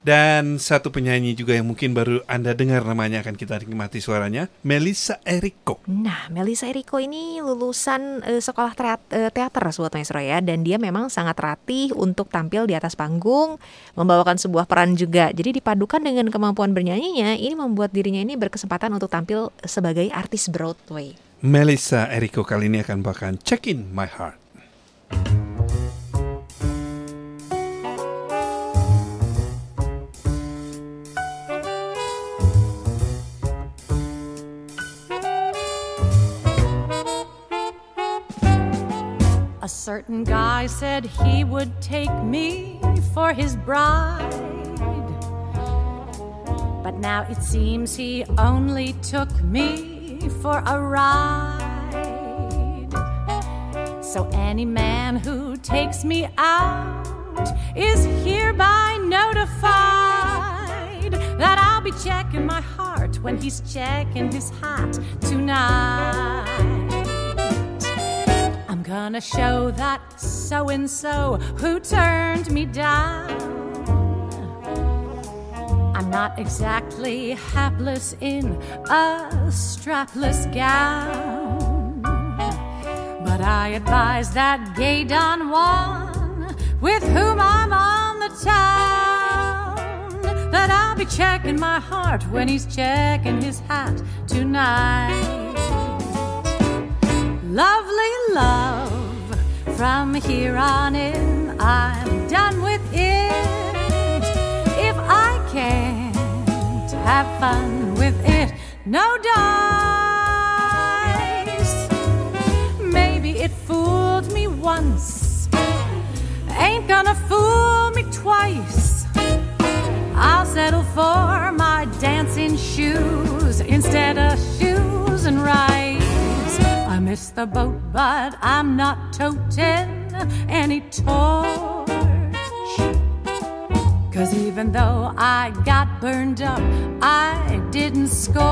Dan satu penyanyi juga yang mungkin baru Anda dengar namanya akan kita nikmati suaranya, Melissa Eriko. Nah, Melisa Eriko ini lulusan eh, sekolah eh, teater Sobat Maestro ya dan dia memang sangat ratih untuk tampil di atas panggung, membawakan sebuah peran juga. Jadi dipadukan dengan kemampuan bernyanyinya, ini membuat dirinya ini berkesempatan untuk tampil sebagai artis Broadway. Melissa Eriko kali ini akan bawakan Check In My Heart. Certain guy said he would take me for his bride. But now it seems he only took me for a ride. So any man who takes me out is hereby notified that I'll be checking my heart when he's checking his hat tonight. I'm gonna show that so and so who turned me down. I'm not exactly hapless in a strapless gown. But I advise that gay Don Juan with whom I'm on the town that I'll be checking my heart when he's checking his hat tonight. Lovely love, from here on in, I'm done with it. If I can't have fun with it, no dice. Maybe it fooled me once, ain't gonna fool me twice. I'll settle for my dancing shoes instead of shoes and rice. I missed the boat, but I'm not toting any torch. Cause even though I got burned up, I didn't scorch.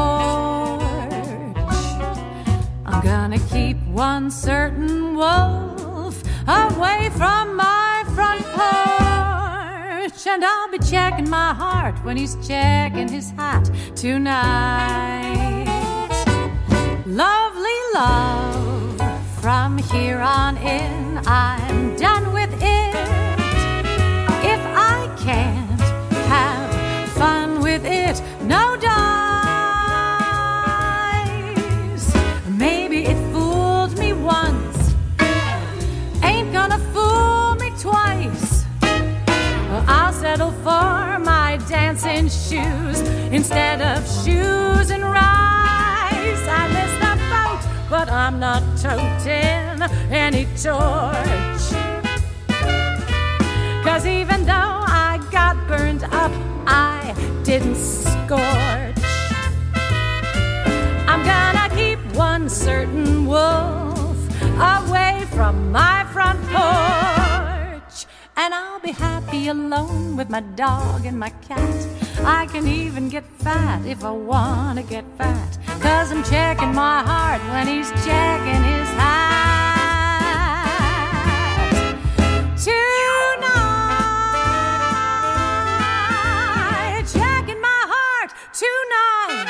I'm gonna keep one certain wolf away from my front porch. And I'll be checking my heart when he's checking his hat tonight. Lovely love, from here on in, I'm done with it. If I can't have fun with it, no dice. Maybe it fooled me once, ain't gonna fool me twice. Well, I'll settle for my dancing shoes instead of shoes and rice. But I'm not toting any torch. Cause even though I got burned up, I didn't scorch. I'm gonna keep one certain wolf away from my front porch. And I'll be happy alone with my dog and my cat. I can even get fat if I wanna get fat. Cause I'm checking my heart when he's checking his hat. Tonight, checking my heart tonight.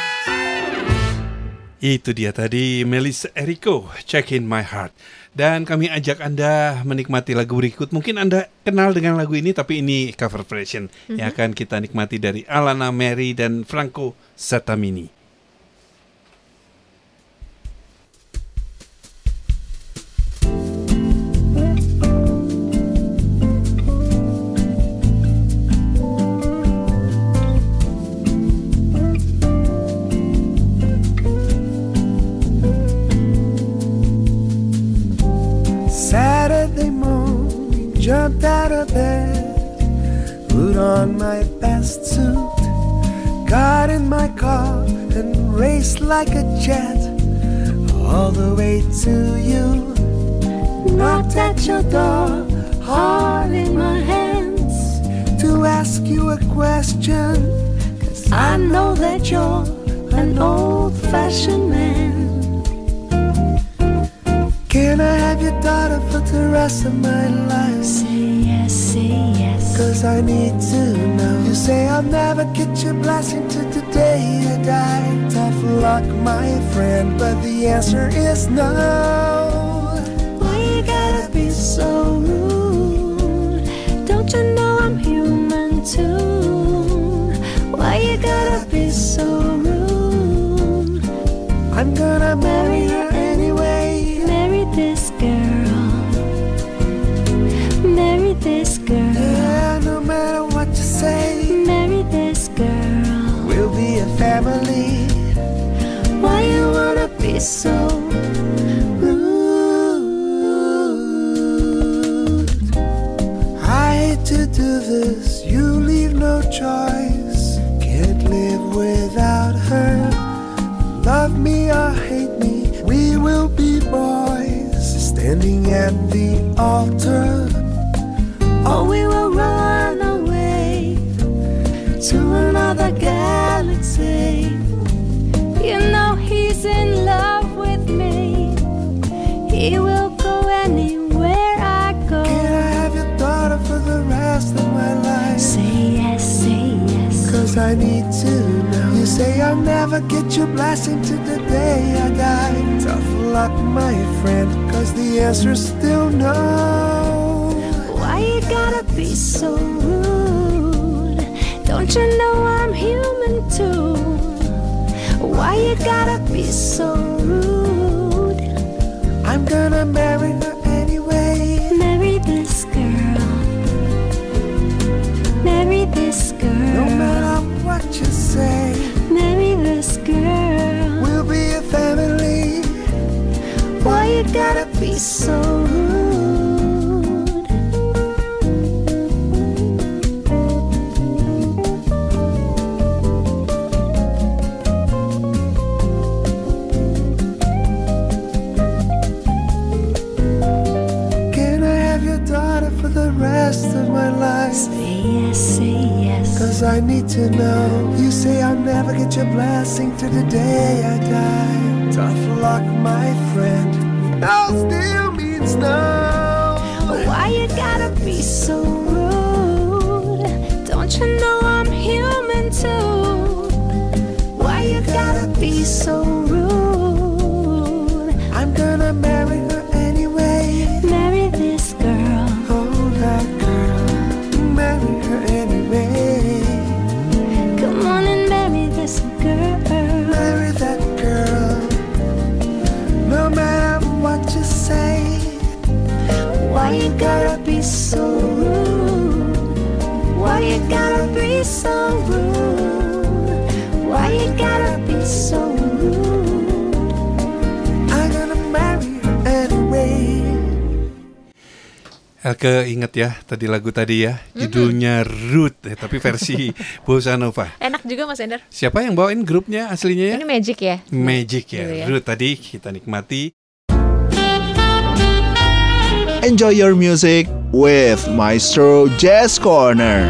Itu dia tadi Melissa Eriko, Check in My Heart. Dan kami ajak Anda menikmati lagu berikut. Mungkin Anda kenal dengan lagu ini, tapi ini cover version yang akan kita nikmati dari Alana Mary dan Franco Satamini. Jumped out of bed, put on my best suit, got in my car and raced like a jet all the way to you. Knocked at your door, heart in my hands, to ask you a question. Cause I know that you're an old fashioned man. For the rest of my life? Say yes, say yes. Cause I need to know. You say I'll never get your blessing till the day you die. Tough luck, my friend, but the answer is no. So rude? I hate to do this. You leave no choice. Can't live without her. Love me or hate me, we will be boys. Standing at the altar. Never get your blessing to the day I die. Tough luck, my friend, cause the answer's still no. Why you gotta be so rude? Don't you know I'm human too? Why you gotta be so rude? I'm gonna marry her anyway. Marry this girl. Marry this girl. No matter what you say, this girl. we'll be a family. Why you gotta be so yes. I need to know. You say I'll never get your blessing to the day I die. Tough luck, my friend. No still means no. Why you gotta be so rude? Don't you know I'm human too? Why you gotta be so rude? I'm gonna marry Elke inget ya tadi lagu tadi ya judulnya Root eh, tapi versi Bossa Nova. Enak juga Mas Ender. Siapa yang bawain grupnya aslinya ya? Ini Magic ya? Magic ya. Gitu ya. Root tadi kita nikmati. Enjoy your music with Maestro Jazz Corner.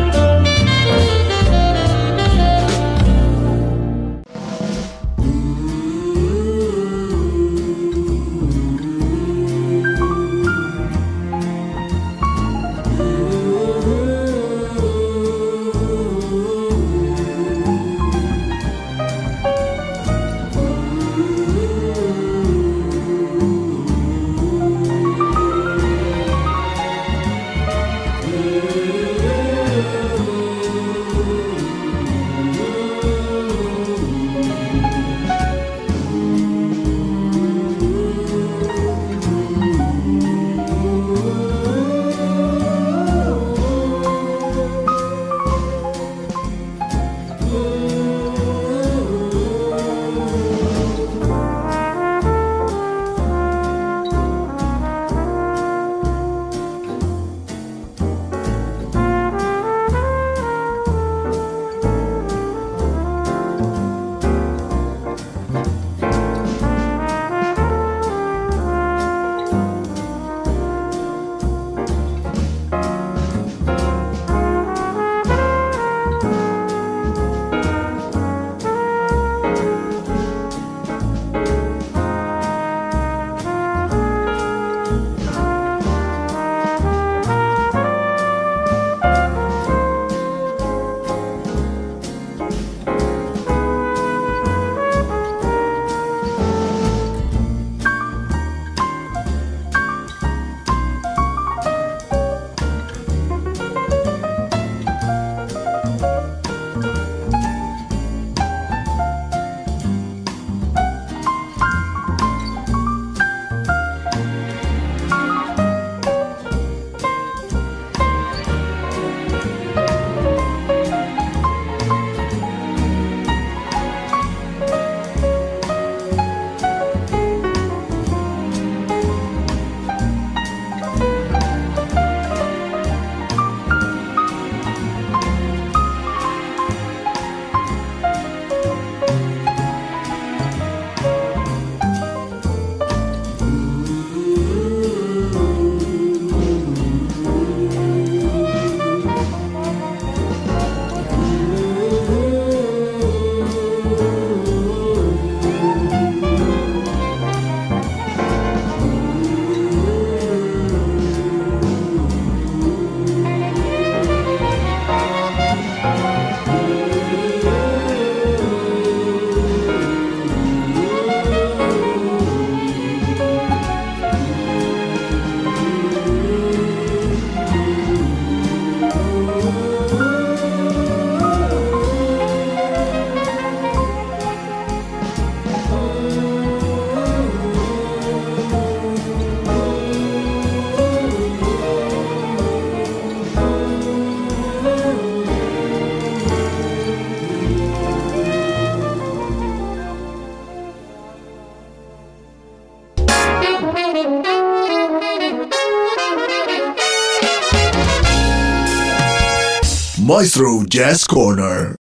Viceroy Jazz Corner.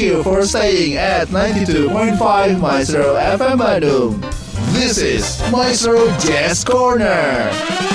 you for staying at 92.5 Maestro FM Bandung. This is Maestro Jazz Corner.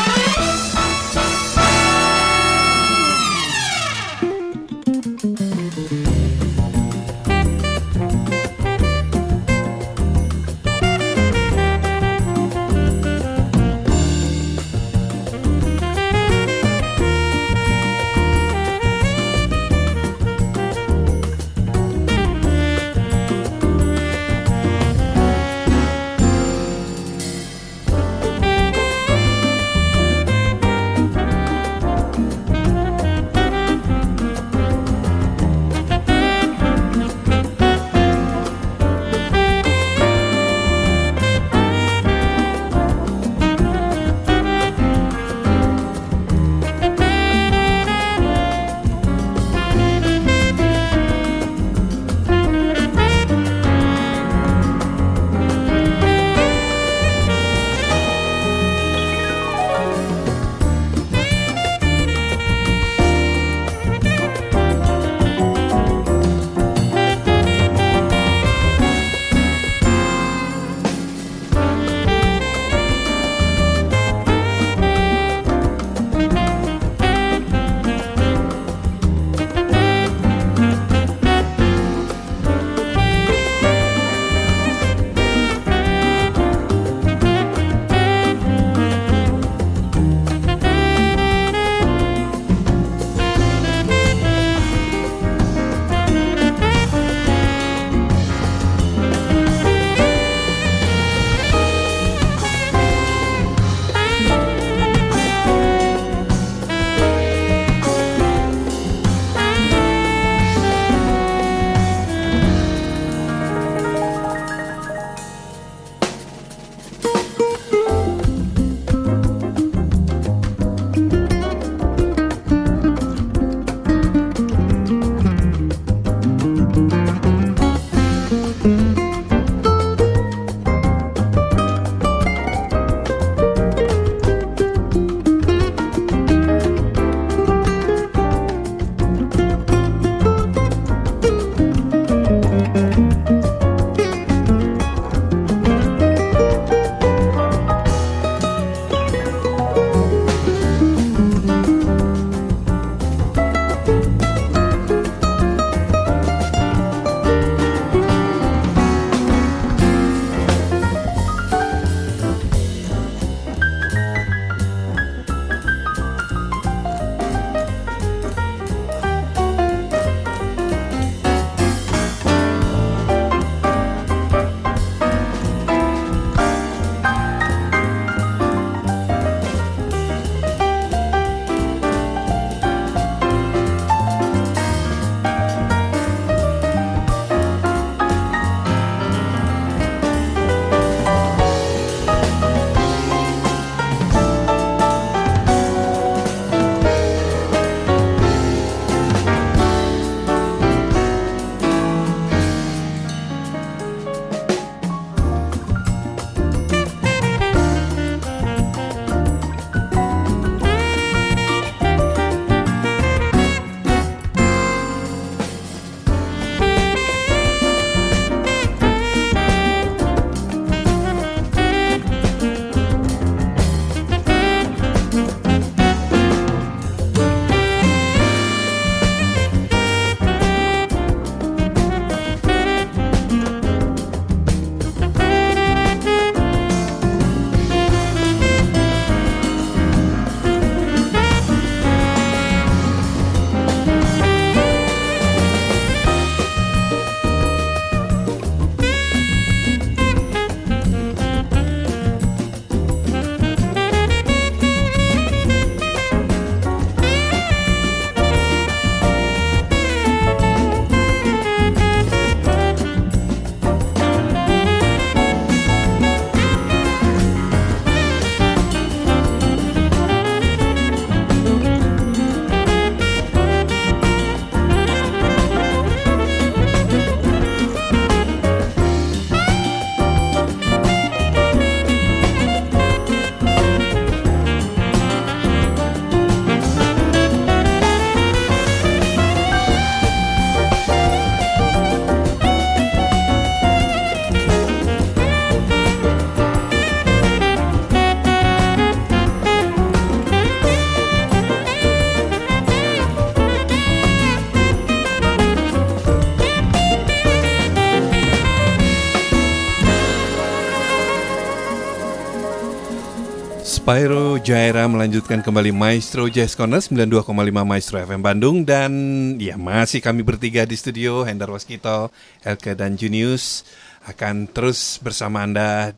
Spyro Jaira melanjutkan kembali Maestro Jazz Corner 92,5 Maestro FM Bandung dan ya masih kami bertiga di studio Hendar Waskito, Elke dan Junius akan terus bersama Anda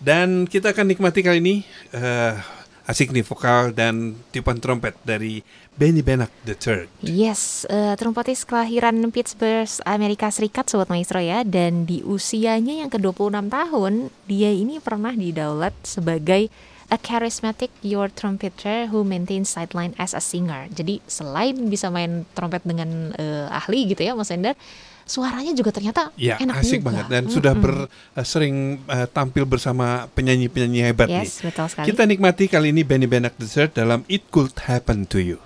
dan kita akan nikmati kali ini eh, asik nih vokal dan tiupan trompet dari Benny Benak the Third. Yes, eh, trompetis kelahiran Pittsburgh, Amerika Serikat, Sobat Maestro ya. Dan di usianya yang ke-26 tahun, dia ini pernah didaulat sebagai a charismatic your trumpeter who maintains sideline as a singer. Jadi selain bisa main trompet dengan eh, ahli gitu ya Mas Ender, suaranya juga ternyata Ya, enak asik juga. banget dan sudah Mm-mm. ber, eh, sering eh, tampil bersama penyanyi-penyanyi hebat nih. Yes, betul sekali. Kita nikmati kali ini Benny Benak Third dalam It Could Happen to You.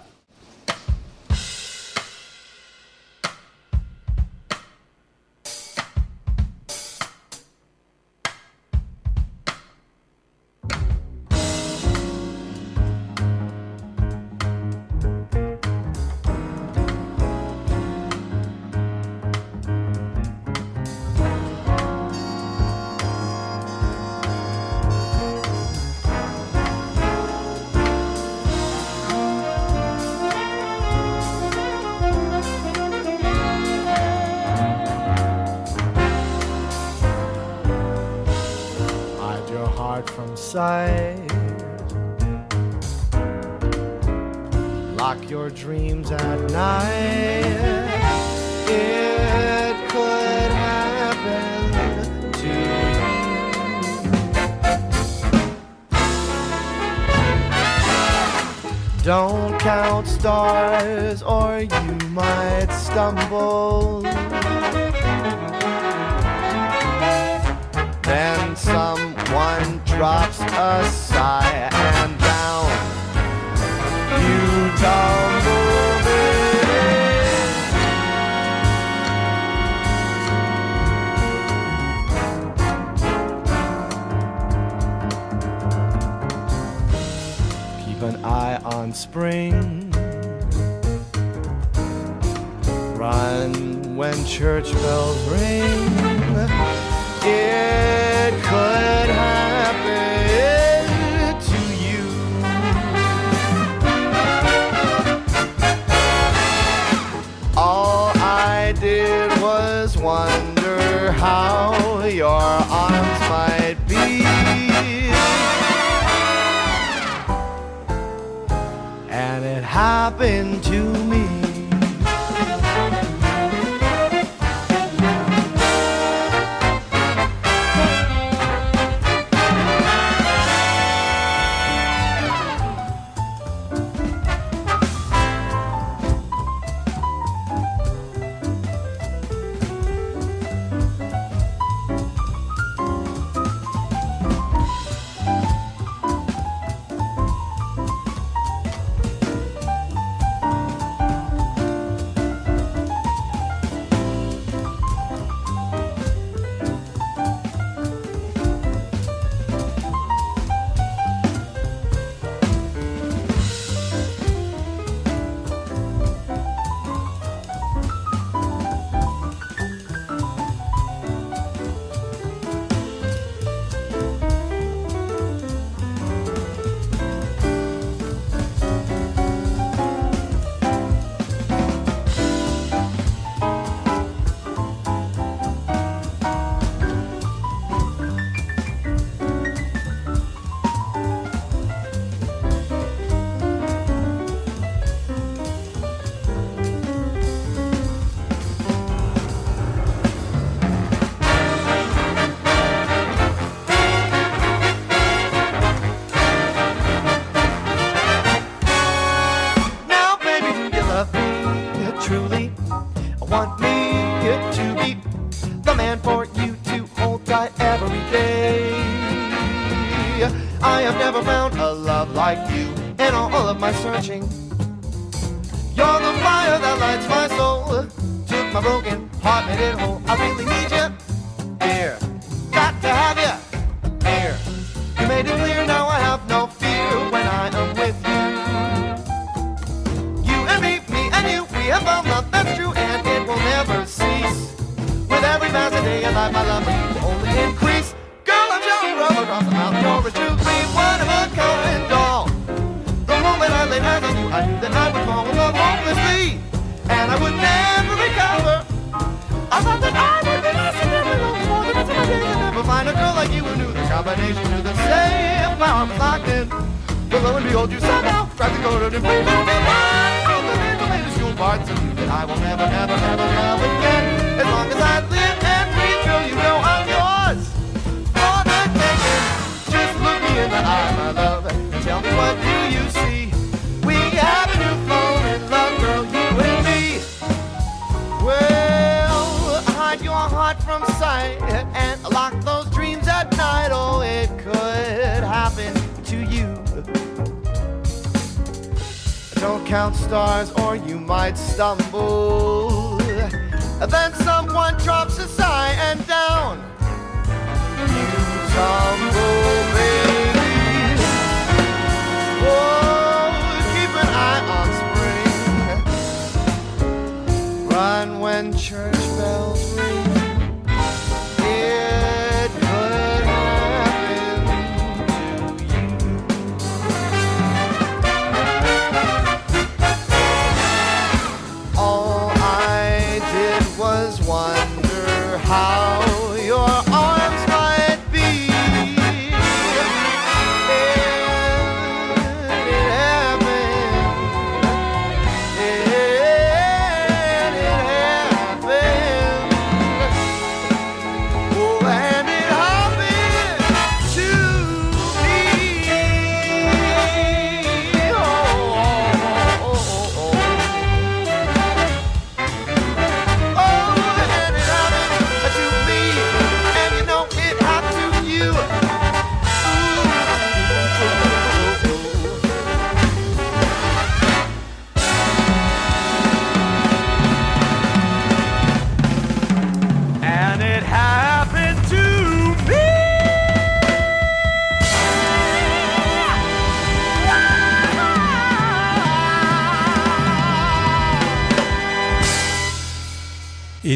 Spring. Run when church bells ring.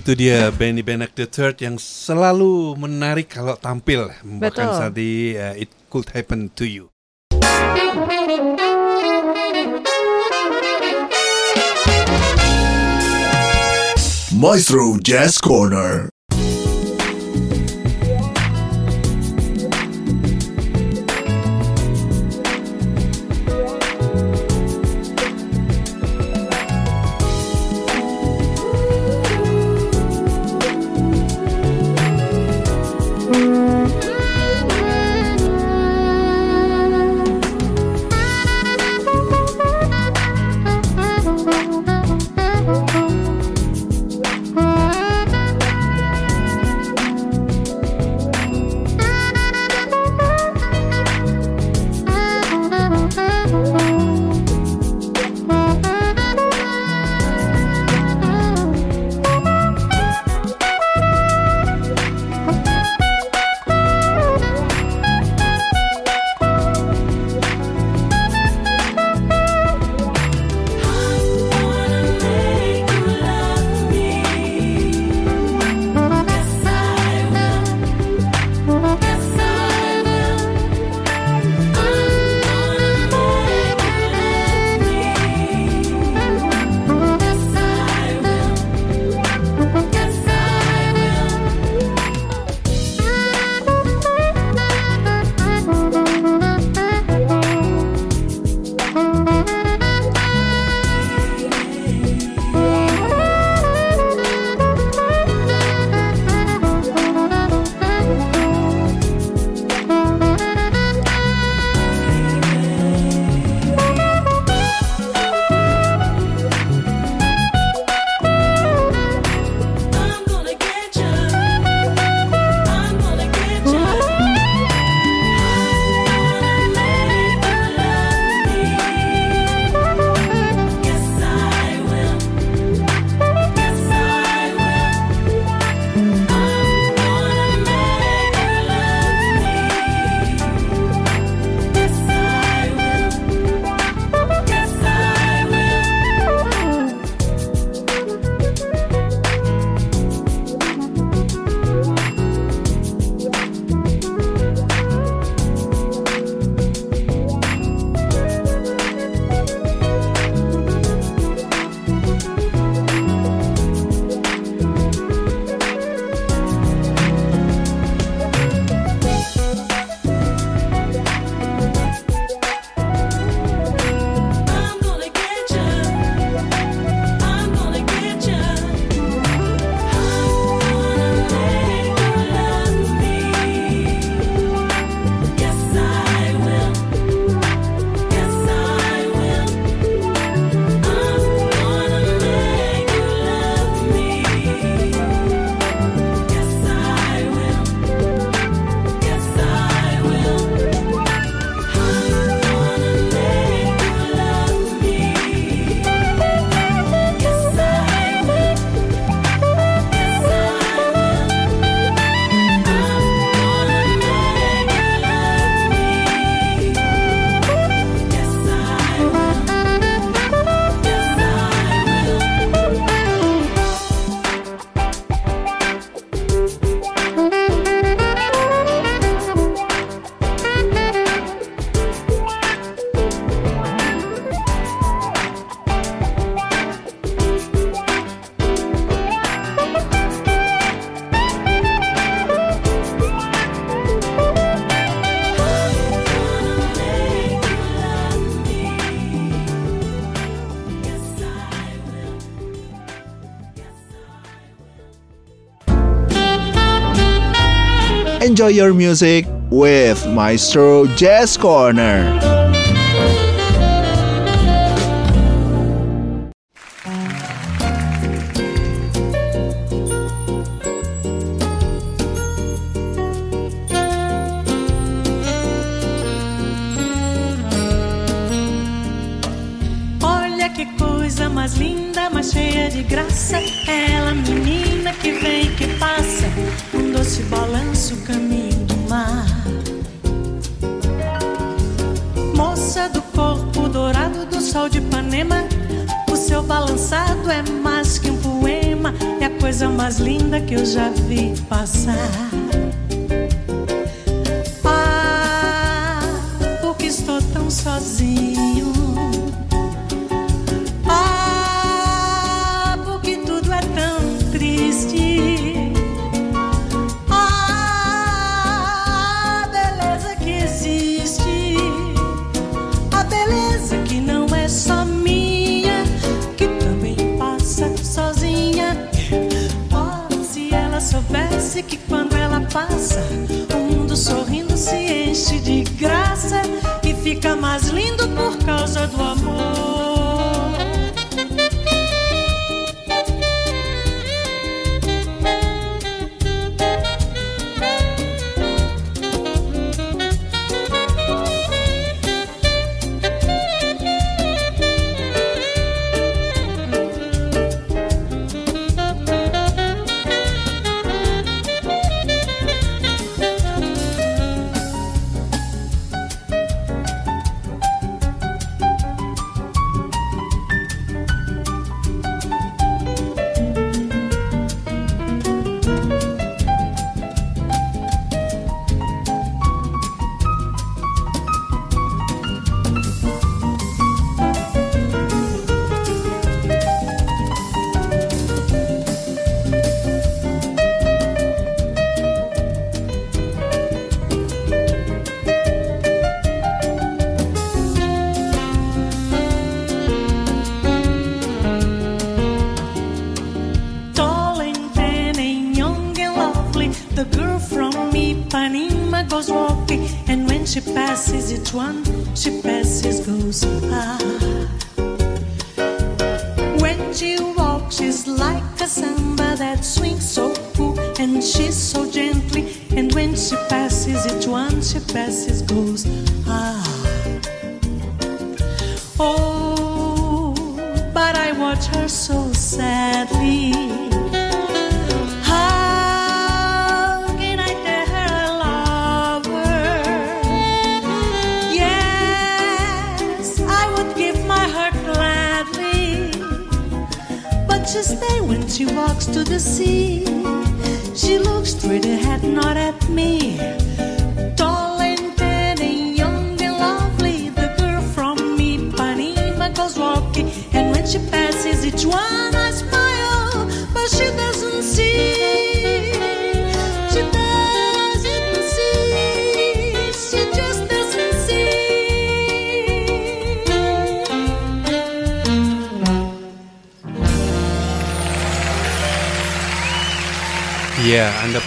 itu dia Benny Benek the Third yang selalu menarik kalau tampil bahkan saat di uh, It Could Happen to You. Maestro Jazz Corner. Enjoy your music with Maestro Jazz Corner.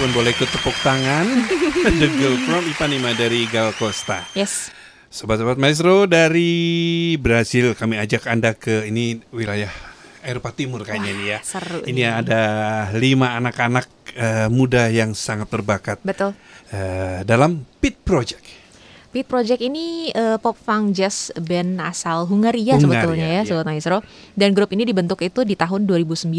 Pun boleh ikut tepuk tangan. The Girl from Ipanema dari Gal Costa. Yes. Sobat-sobat Maestro dari Brasil kami ajak Anda ke ini wilayah Eropa Timur kayaknya ini ya. seru Ini ada lima anak-anak eh, muda yang sangat berbakat Betul. eh, dalam Pit Project. Beat Project ini eh, pop funk jazz band asal Hungaria, Hungaria, sebetulnya ya, iya. Sobat Maestro. Dan grup ini dibentuk itu di tahun 2009.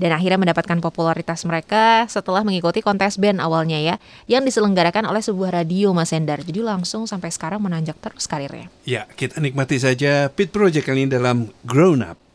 Dan akhirnya mendapatkan popularitas mereka setelah mengikuti kontes band awalnya ya, yang diselenggarakan oleh sebuah radio Mas Endar. Jadi langsung sampai sekarang menanjak terus karirnya. Ya, kita nikmati saja Pit Project kali ini dalam Grown Up.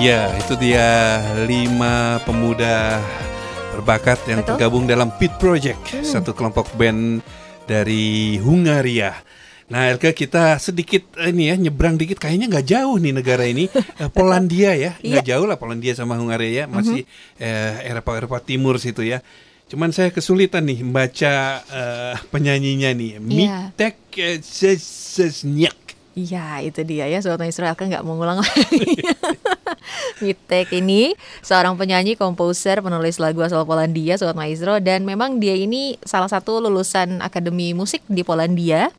Ya, itu dia lima pemuda berbakat yang Betul. tergabung dalam Pit Project, Hmm. satu kelompok band dari Hungaria. Nah, Elke kita sedikit eh, ini ya nyebrang dikit kayaknya nggak jauh nih negara ini Eh, Polandia ya nggak Iya. jauh lah Polandia sama Hungaria ya masih Mhm. eh, Eropa Eropa Timur situ ya. Cuman saya kesulitan nih membaca eh, penyanyinya nih Iya. Mitek. Iya, itu dia ya Sobat Maestro Elke nggak mau ngulang lagi. Mitek ini seorang penyanyi, komposer, penulis lagu asal Polandia, Sobat Maestro dan memang dia ini salah satu lulusan Akademi Musik di Polandia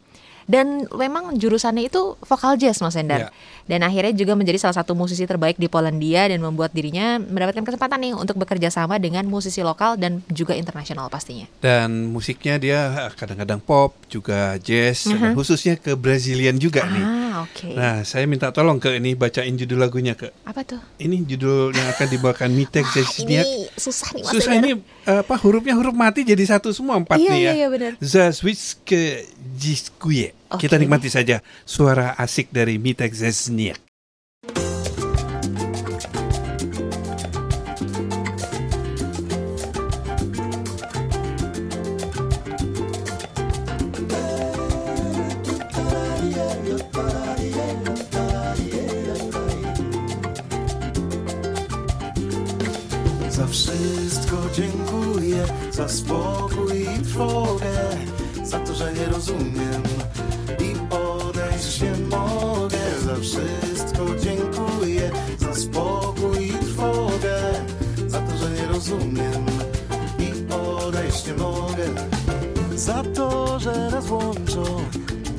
dan memang jurusannya itu vokal jazz Mas Endar. Ya. Dan akhirnya juga menjadi salah satu musisi terbaik di Polandia dan membuat dirinya mendapatkan kesempatan nih untuk bekerja sama dengan musisi lokal dan juga internasional pastinya. Dan musiknya dia eh, kadang-kadang pop, juga jazz, Mhm. khususnya ke Brazilian juga nih. Ah, oke. Nah, saya minta tolong ke ini bacain judul lagunya ke. Apa tuh? Ini judul yang akan dibawakan Mitek Zesniak. Ini susah nih Mas Susah ini eh, apa hurufnya huruf mati jadi satu semua empat Iya, nih ya. iya, iya, benar. Zazwiske Jiskuye. Oke. Kita nikmati saja suara asik dari Mitek Zesniak. Za wszystko dziękuję, za spokój i trwogę, za to, że nie rozumiem rozumiem i odejść nie mogę. Za to, że nas łączą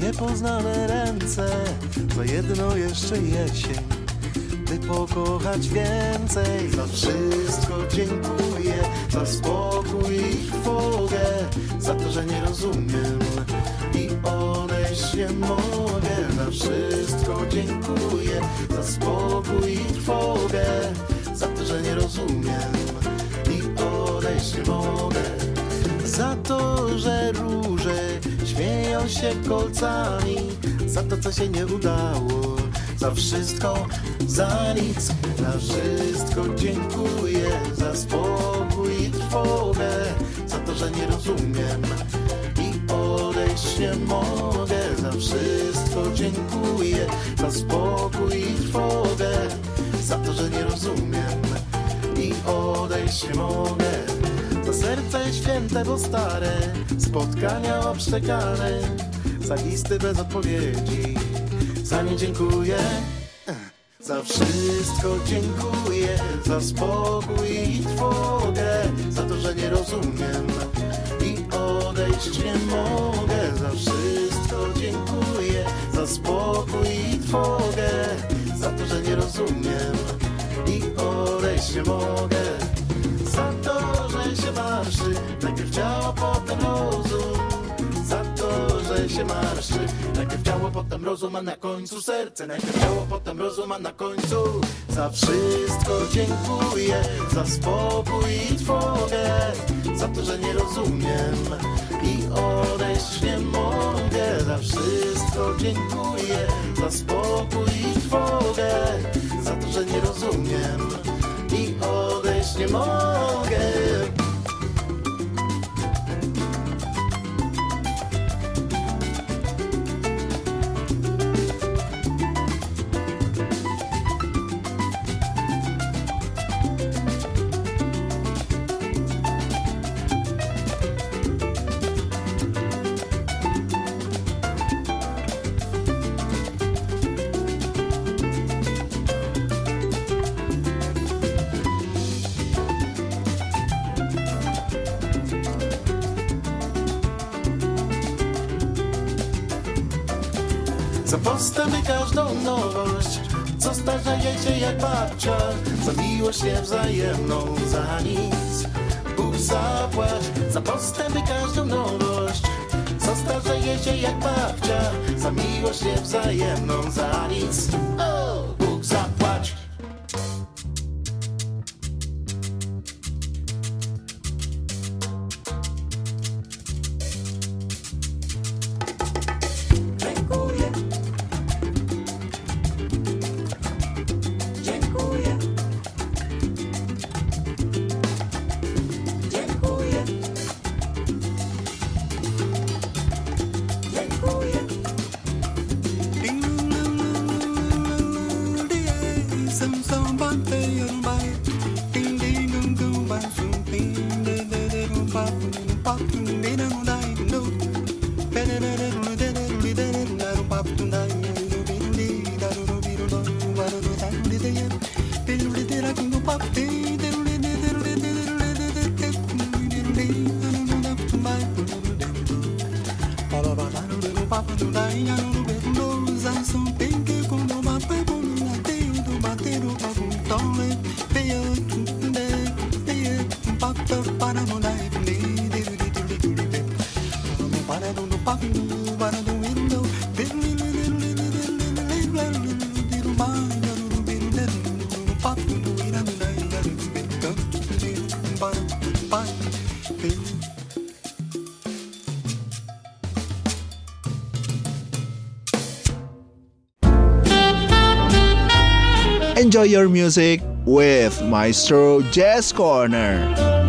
niepoznane ręce, za jedno jeszcze jesień by pokochać więcej. Za wszystko dziękuję, za spokój i trwogę, za to, że nie rozumiem i odejść nie mogę. Za wszystko dziękuję, za spokój i trwogę, za to, że nie rozumiem nie mogę. Za to, że róże śmieją się kolcami, za to, co się nie udało, za wszystko, za nic, za wszystko dziękuję, za spokój i trwogę, za to, że nie rozumiem i odejść nie mogę, za wszystko dziękuję, za spokój i trwogę, za to, że nie rozumiem i odejść nie mogę. Za serce święte, bo stare. Spotkania obszczekane Za listy bez odpowiedzi. Za nie dziękuję. Za wszystko dziękuję. Za spokój i trwogę. Za to, że nie rozumiem I odejść nie mogę. Za wszystko dziękuję. Za spokój i trwogę. Za to, że nie rozumiem I odejść nie mogę marszy Najpierw ciało, potem rozum. Za to, że się marszy Najpierw ciało, potem rozum, a na końcu serce. Najpierw ciało, potem rozum, a na końcu. Za wszystko dziękuję Za spokój i trwogę. Za to, że nie rozumiem I odejść nie mogę. Za wszystko dziękuję Za spokój i trwogę. Za to, że nie rozumiem i odejść nie mogę. Się jak babcia. Za miłość niewzajemną Za nic. Bóg zapłać Za postęp i każdą nowość. Co starzeje się jak babcia. Za miłość niewzajemną Za nic. O, Enjoy your music with Maestro Jazz Corner.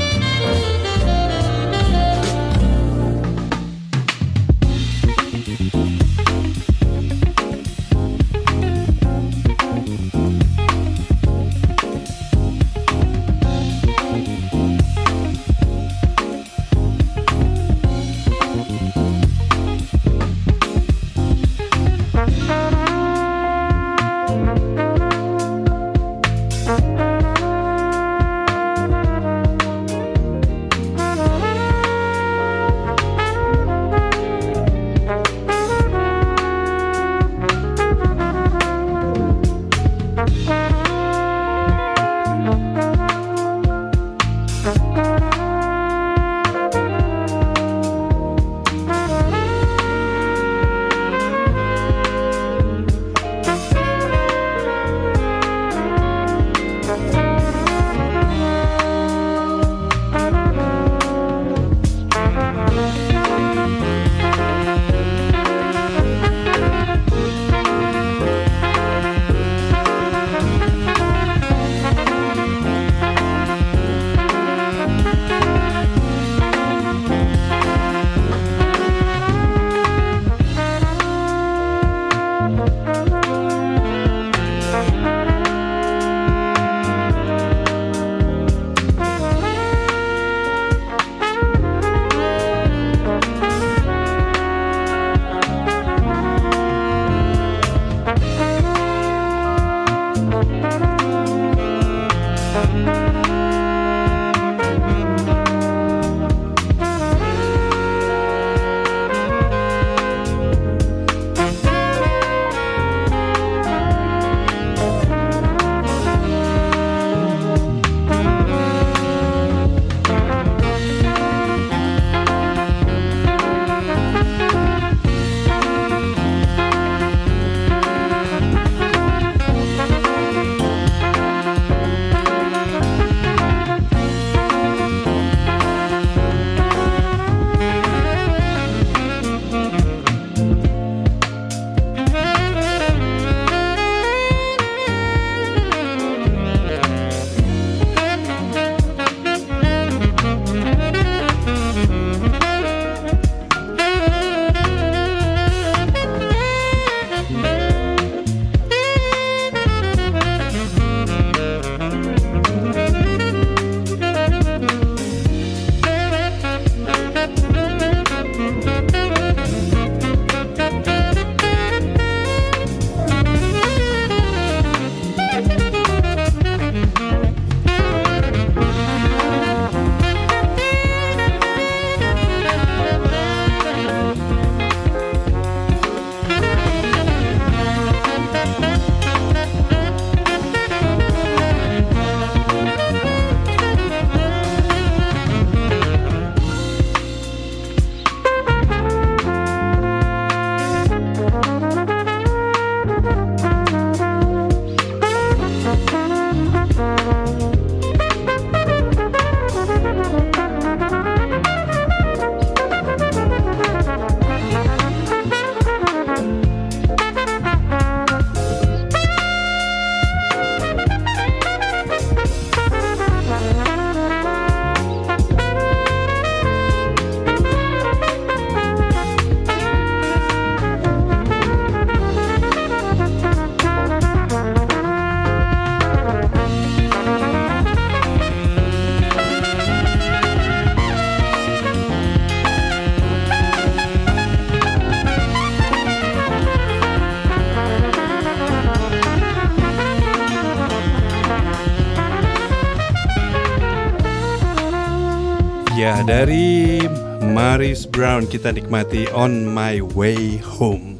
Dari Maris Brown kita nikmati On My Way Home.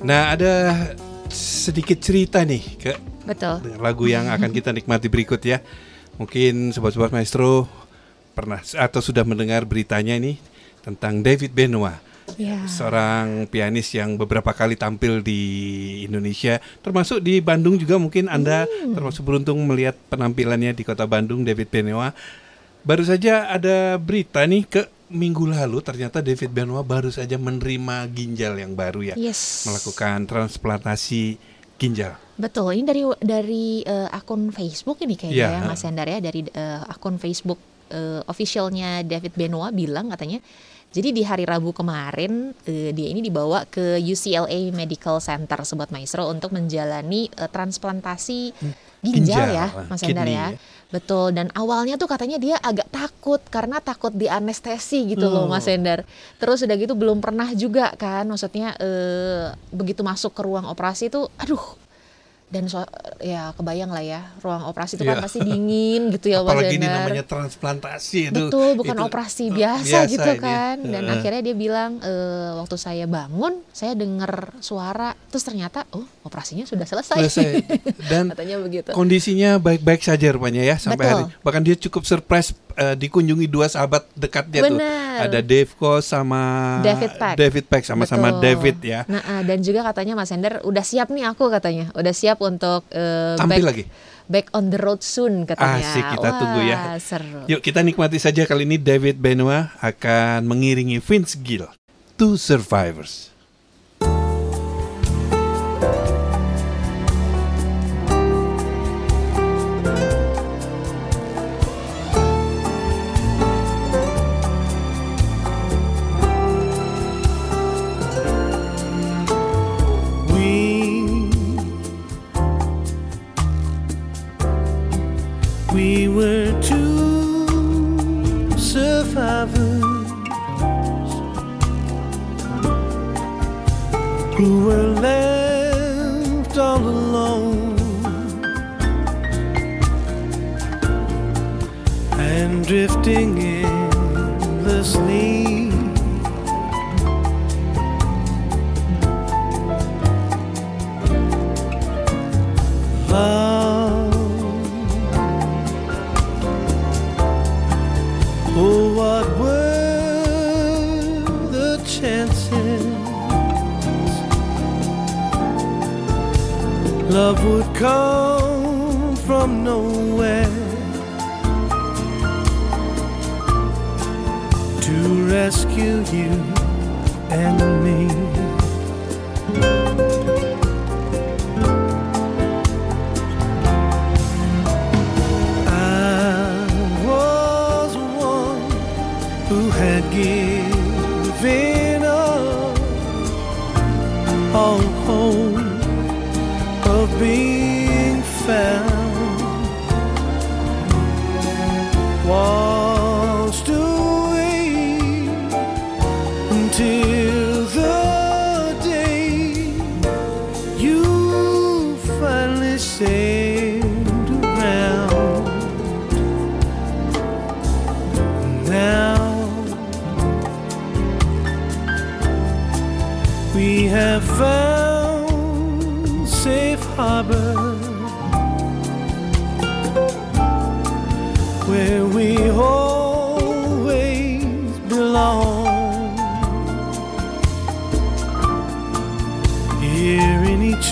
Nah, ada sedikit cerita nih ke Betul. dengan lagu yang akan kita nikmati berikut ya. Mungkin sobat-sobat maestro pernah atau sudah mendengar beritanya ini tentang David Benoit. Ya. Seorang pianis yang beberapa kali tampil di Indonesia, termasuk di Bandung juga mungkin Anda termasuk beruntung melihat penampilannya di kota Bandung David Benoit. Baru saja ada berita nih ke minggu lalu ternyata David Benoit baru saja menerima ginjal yang baru ya. Yes. Melakukan transplantasi ginjal. Betul, ini dari dari eh, akun Facebook ini kayaknya Iya. ya Mas Hendar ya dari eh, akun Facebook eh, officialnya David Benoit bilang katanya jadi di hari Rabu kemarin eh, dia ini dibawa ke UCLA Medical Center Sobat Maestro untuk menjalani eh, transplantasi ginjal, ginjal, ya Mas Hendar kidney ya. Betul dan awalnya tuh katanya dia agak takut karena takut di anestesi gitu loh Hmm. Mas Hendar. Terus udah gitu belum pernah juga kan maksudnya eh, begitu masuk ke ruang operasi tuh aduh dan so- ya kebayang lah ya ruang operasi itu kan Iya. pasti dingin gitu ya Apalagi ini namanya transplantasi itu. Betul, bukan itu, operasi eh, biasa, gitu ini. kan. Dan Heeh. akhirnya dia bilang e, waktu saya bangun, saya dengar suara, terus ternyata oh operasinya sudah selesai. Selesai. Dan Katanya begitu. kondisinya baik-baik saja rupanya ya sampai Betul. hari. Bahkan dia cukup surprise eh, dikunjungi dua sahabat dekatnya tuh. Benar. Ada Dave Koz sama David Peck. David Peck sama-sama Betul. David ya. Nah, ah, dan juga katanya Mas Ender udah siap nih aku katanya, udah siap untuk eh, Tampil back, lagi. back on the road soon katanya. Asik kita tunggu ya. Wah, Seru. Yuk kita nikmati saja kali ini David Benoit akan mengiringi Vince Gill. Two Survivors. Survivors who were left all alone and drifting endlessly. love. Love would come from nowhere to rescue you and me?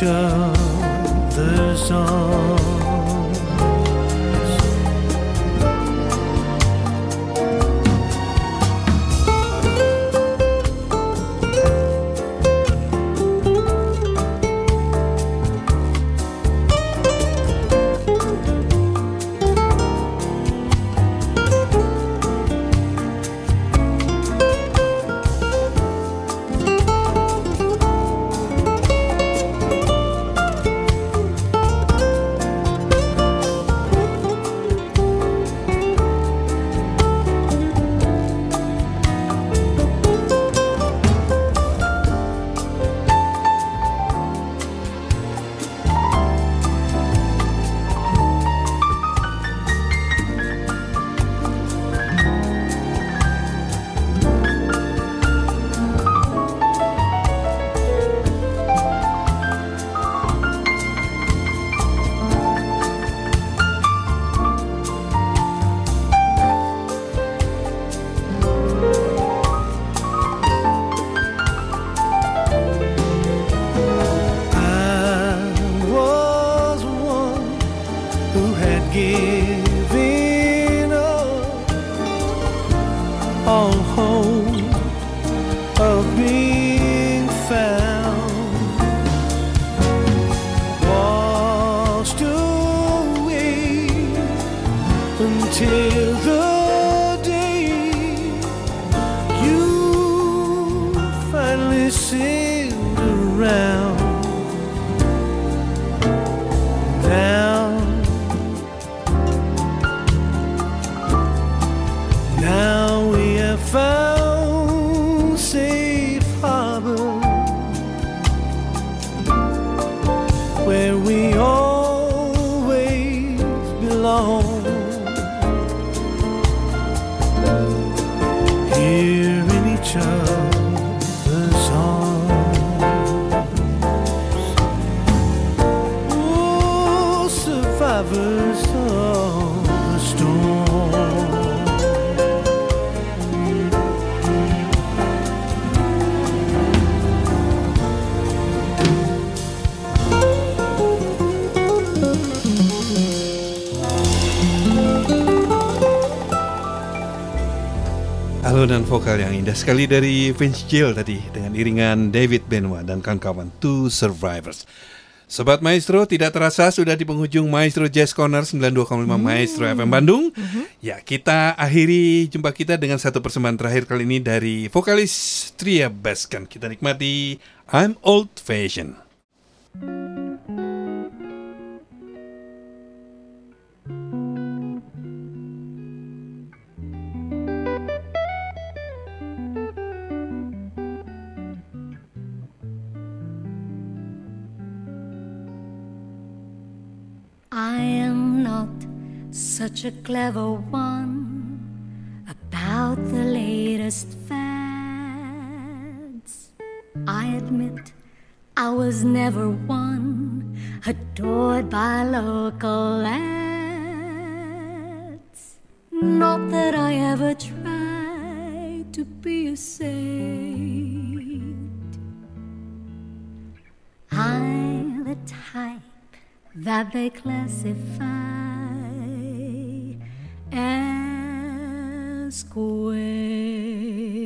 Each other's arms. Vokal yang indah sekali dari Vince Gill tadi dengan iringan David Benoit dan kawan-kawan Two Survivors. Sobat Maestro, tidak terasa sudah di penghujung Maestro Jazz Corner 92,5 Maestro FM Bandung. Ya, kita akhiri jumpa kita dengan satu persembahan terakhir kali ini dari vokalis Tria Baskan. Kita nikmati I'm Old Fashion. Such a clever one about the latest fads. I admit I was never one adored by local lads. Not that I ever tried to be a saint. I'm the type that they classify Ask square.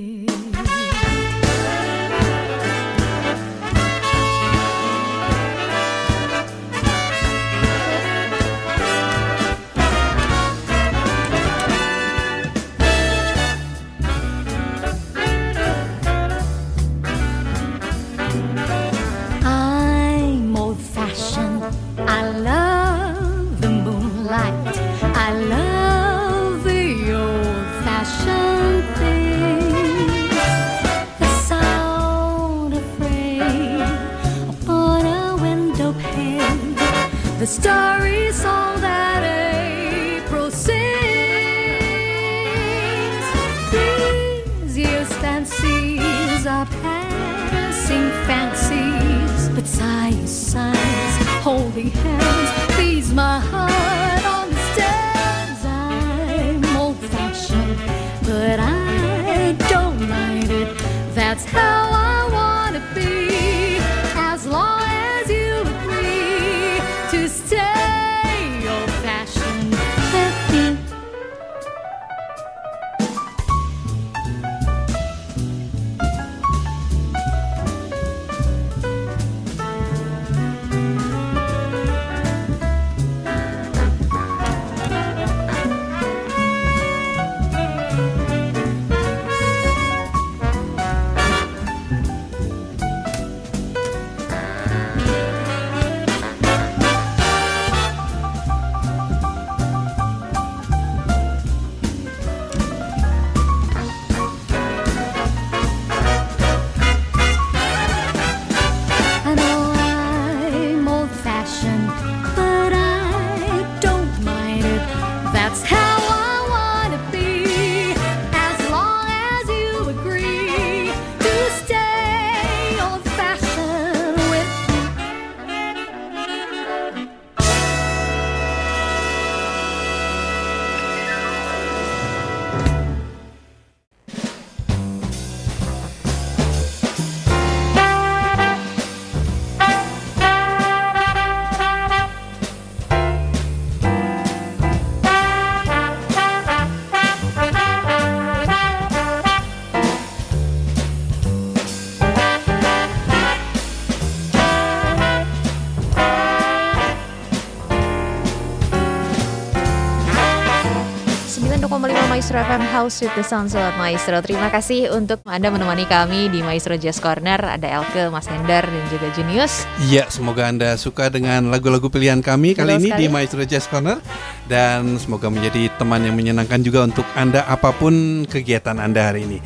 Maestro FM House with the Sound Sobat Maestro. Terima kasih untuk Anda menemani kami di Maestro Jazz Corner. Ada Elke, Mas Hendar, dan juga Junius. Iya, semoga Anda suka dengan lagu-lagu pilihan kami kali Betul ini di sekali. Maestro Jazz Corner dan semoga menjadi teman yang menyenangkan juga untuk Anda apa pun kegiatan Anda hari ini.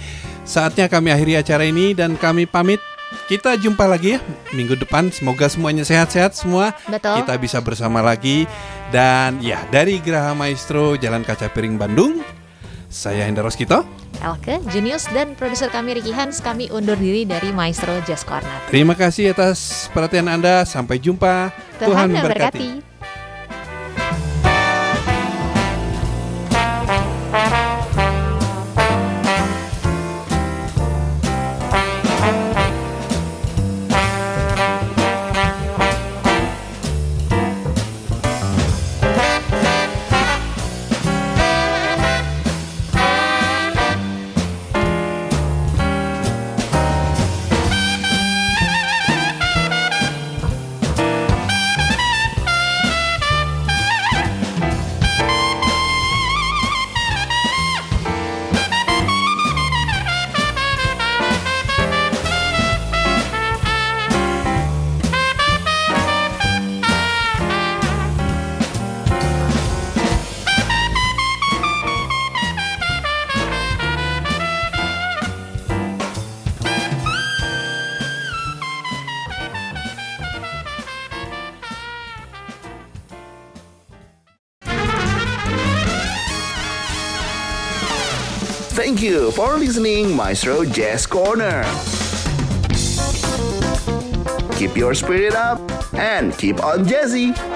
Saatnya kami akhiri acara ini dan kami pamit. Kita jumpa lagi ya minggu depan. Semoga semuanya sehat-sehat semua. Betul. Kita bisa bersama lagi dan ya dari Geraha Maestro Jalan Kaca Piring Bandung. Saya Hendar Roskito. Elke, Junius, dan produser kami Ricky Hans. Kami undur diri dari Maestro Jazz Corner. Terima kasih atas perhatian Anda. Sampai jumpa. Tuhan memberkati. Thank listening Maestro Jazz Corner. Keep your spirit up and keep on jazzy.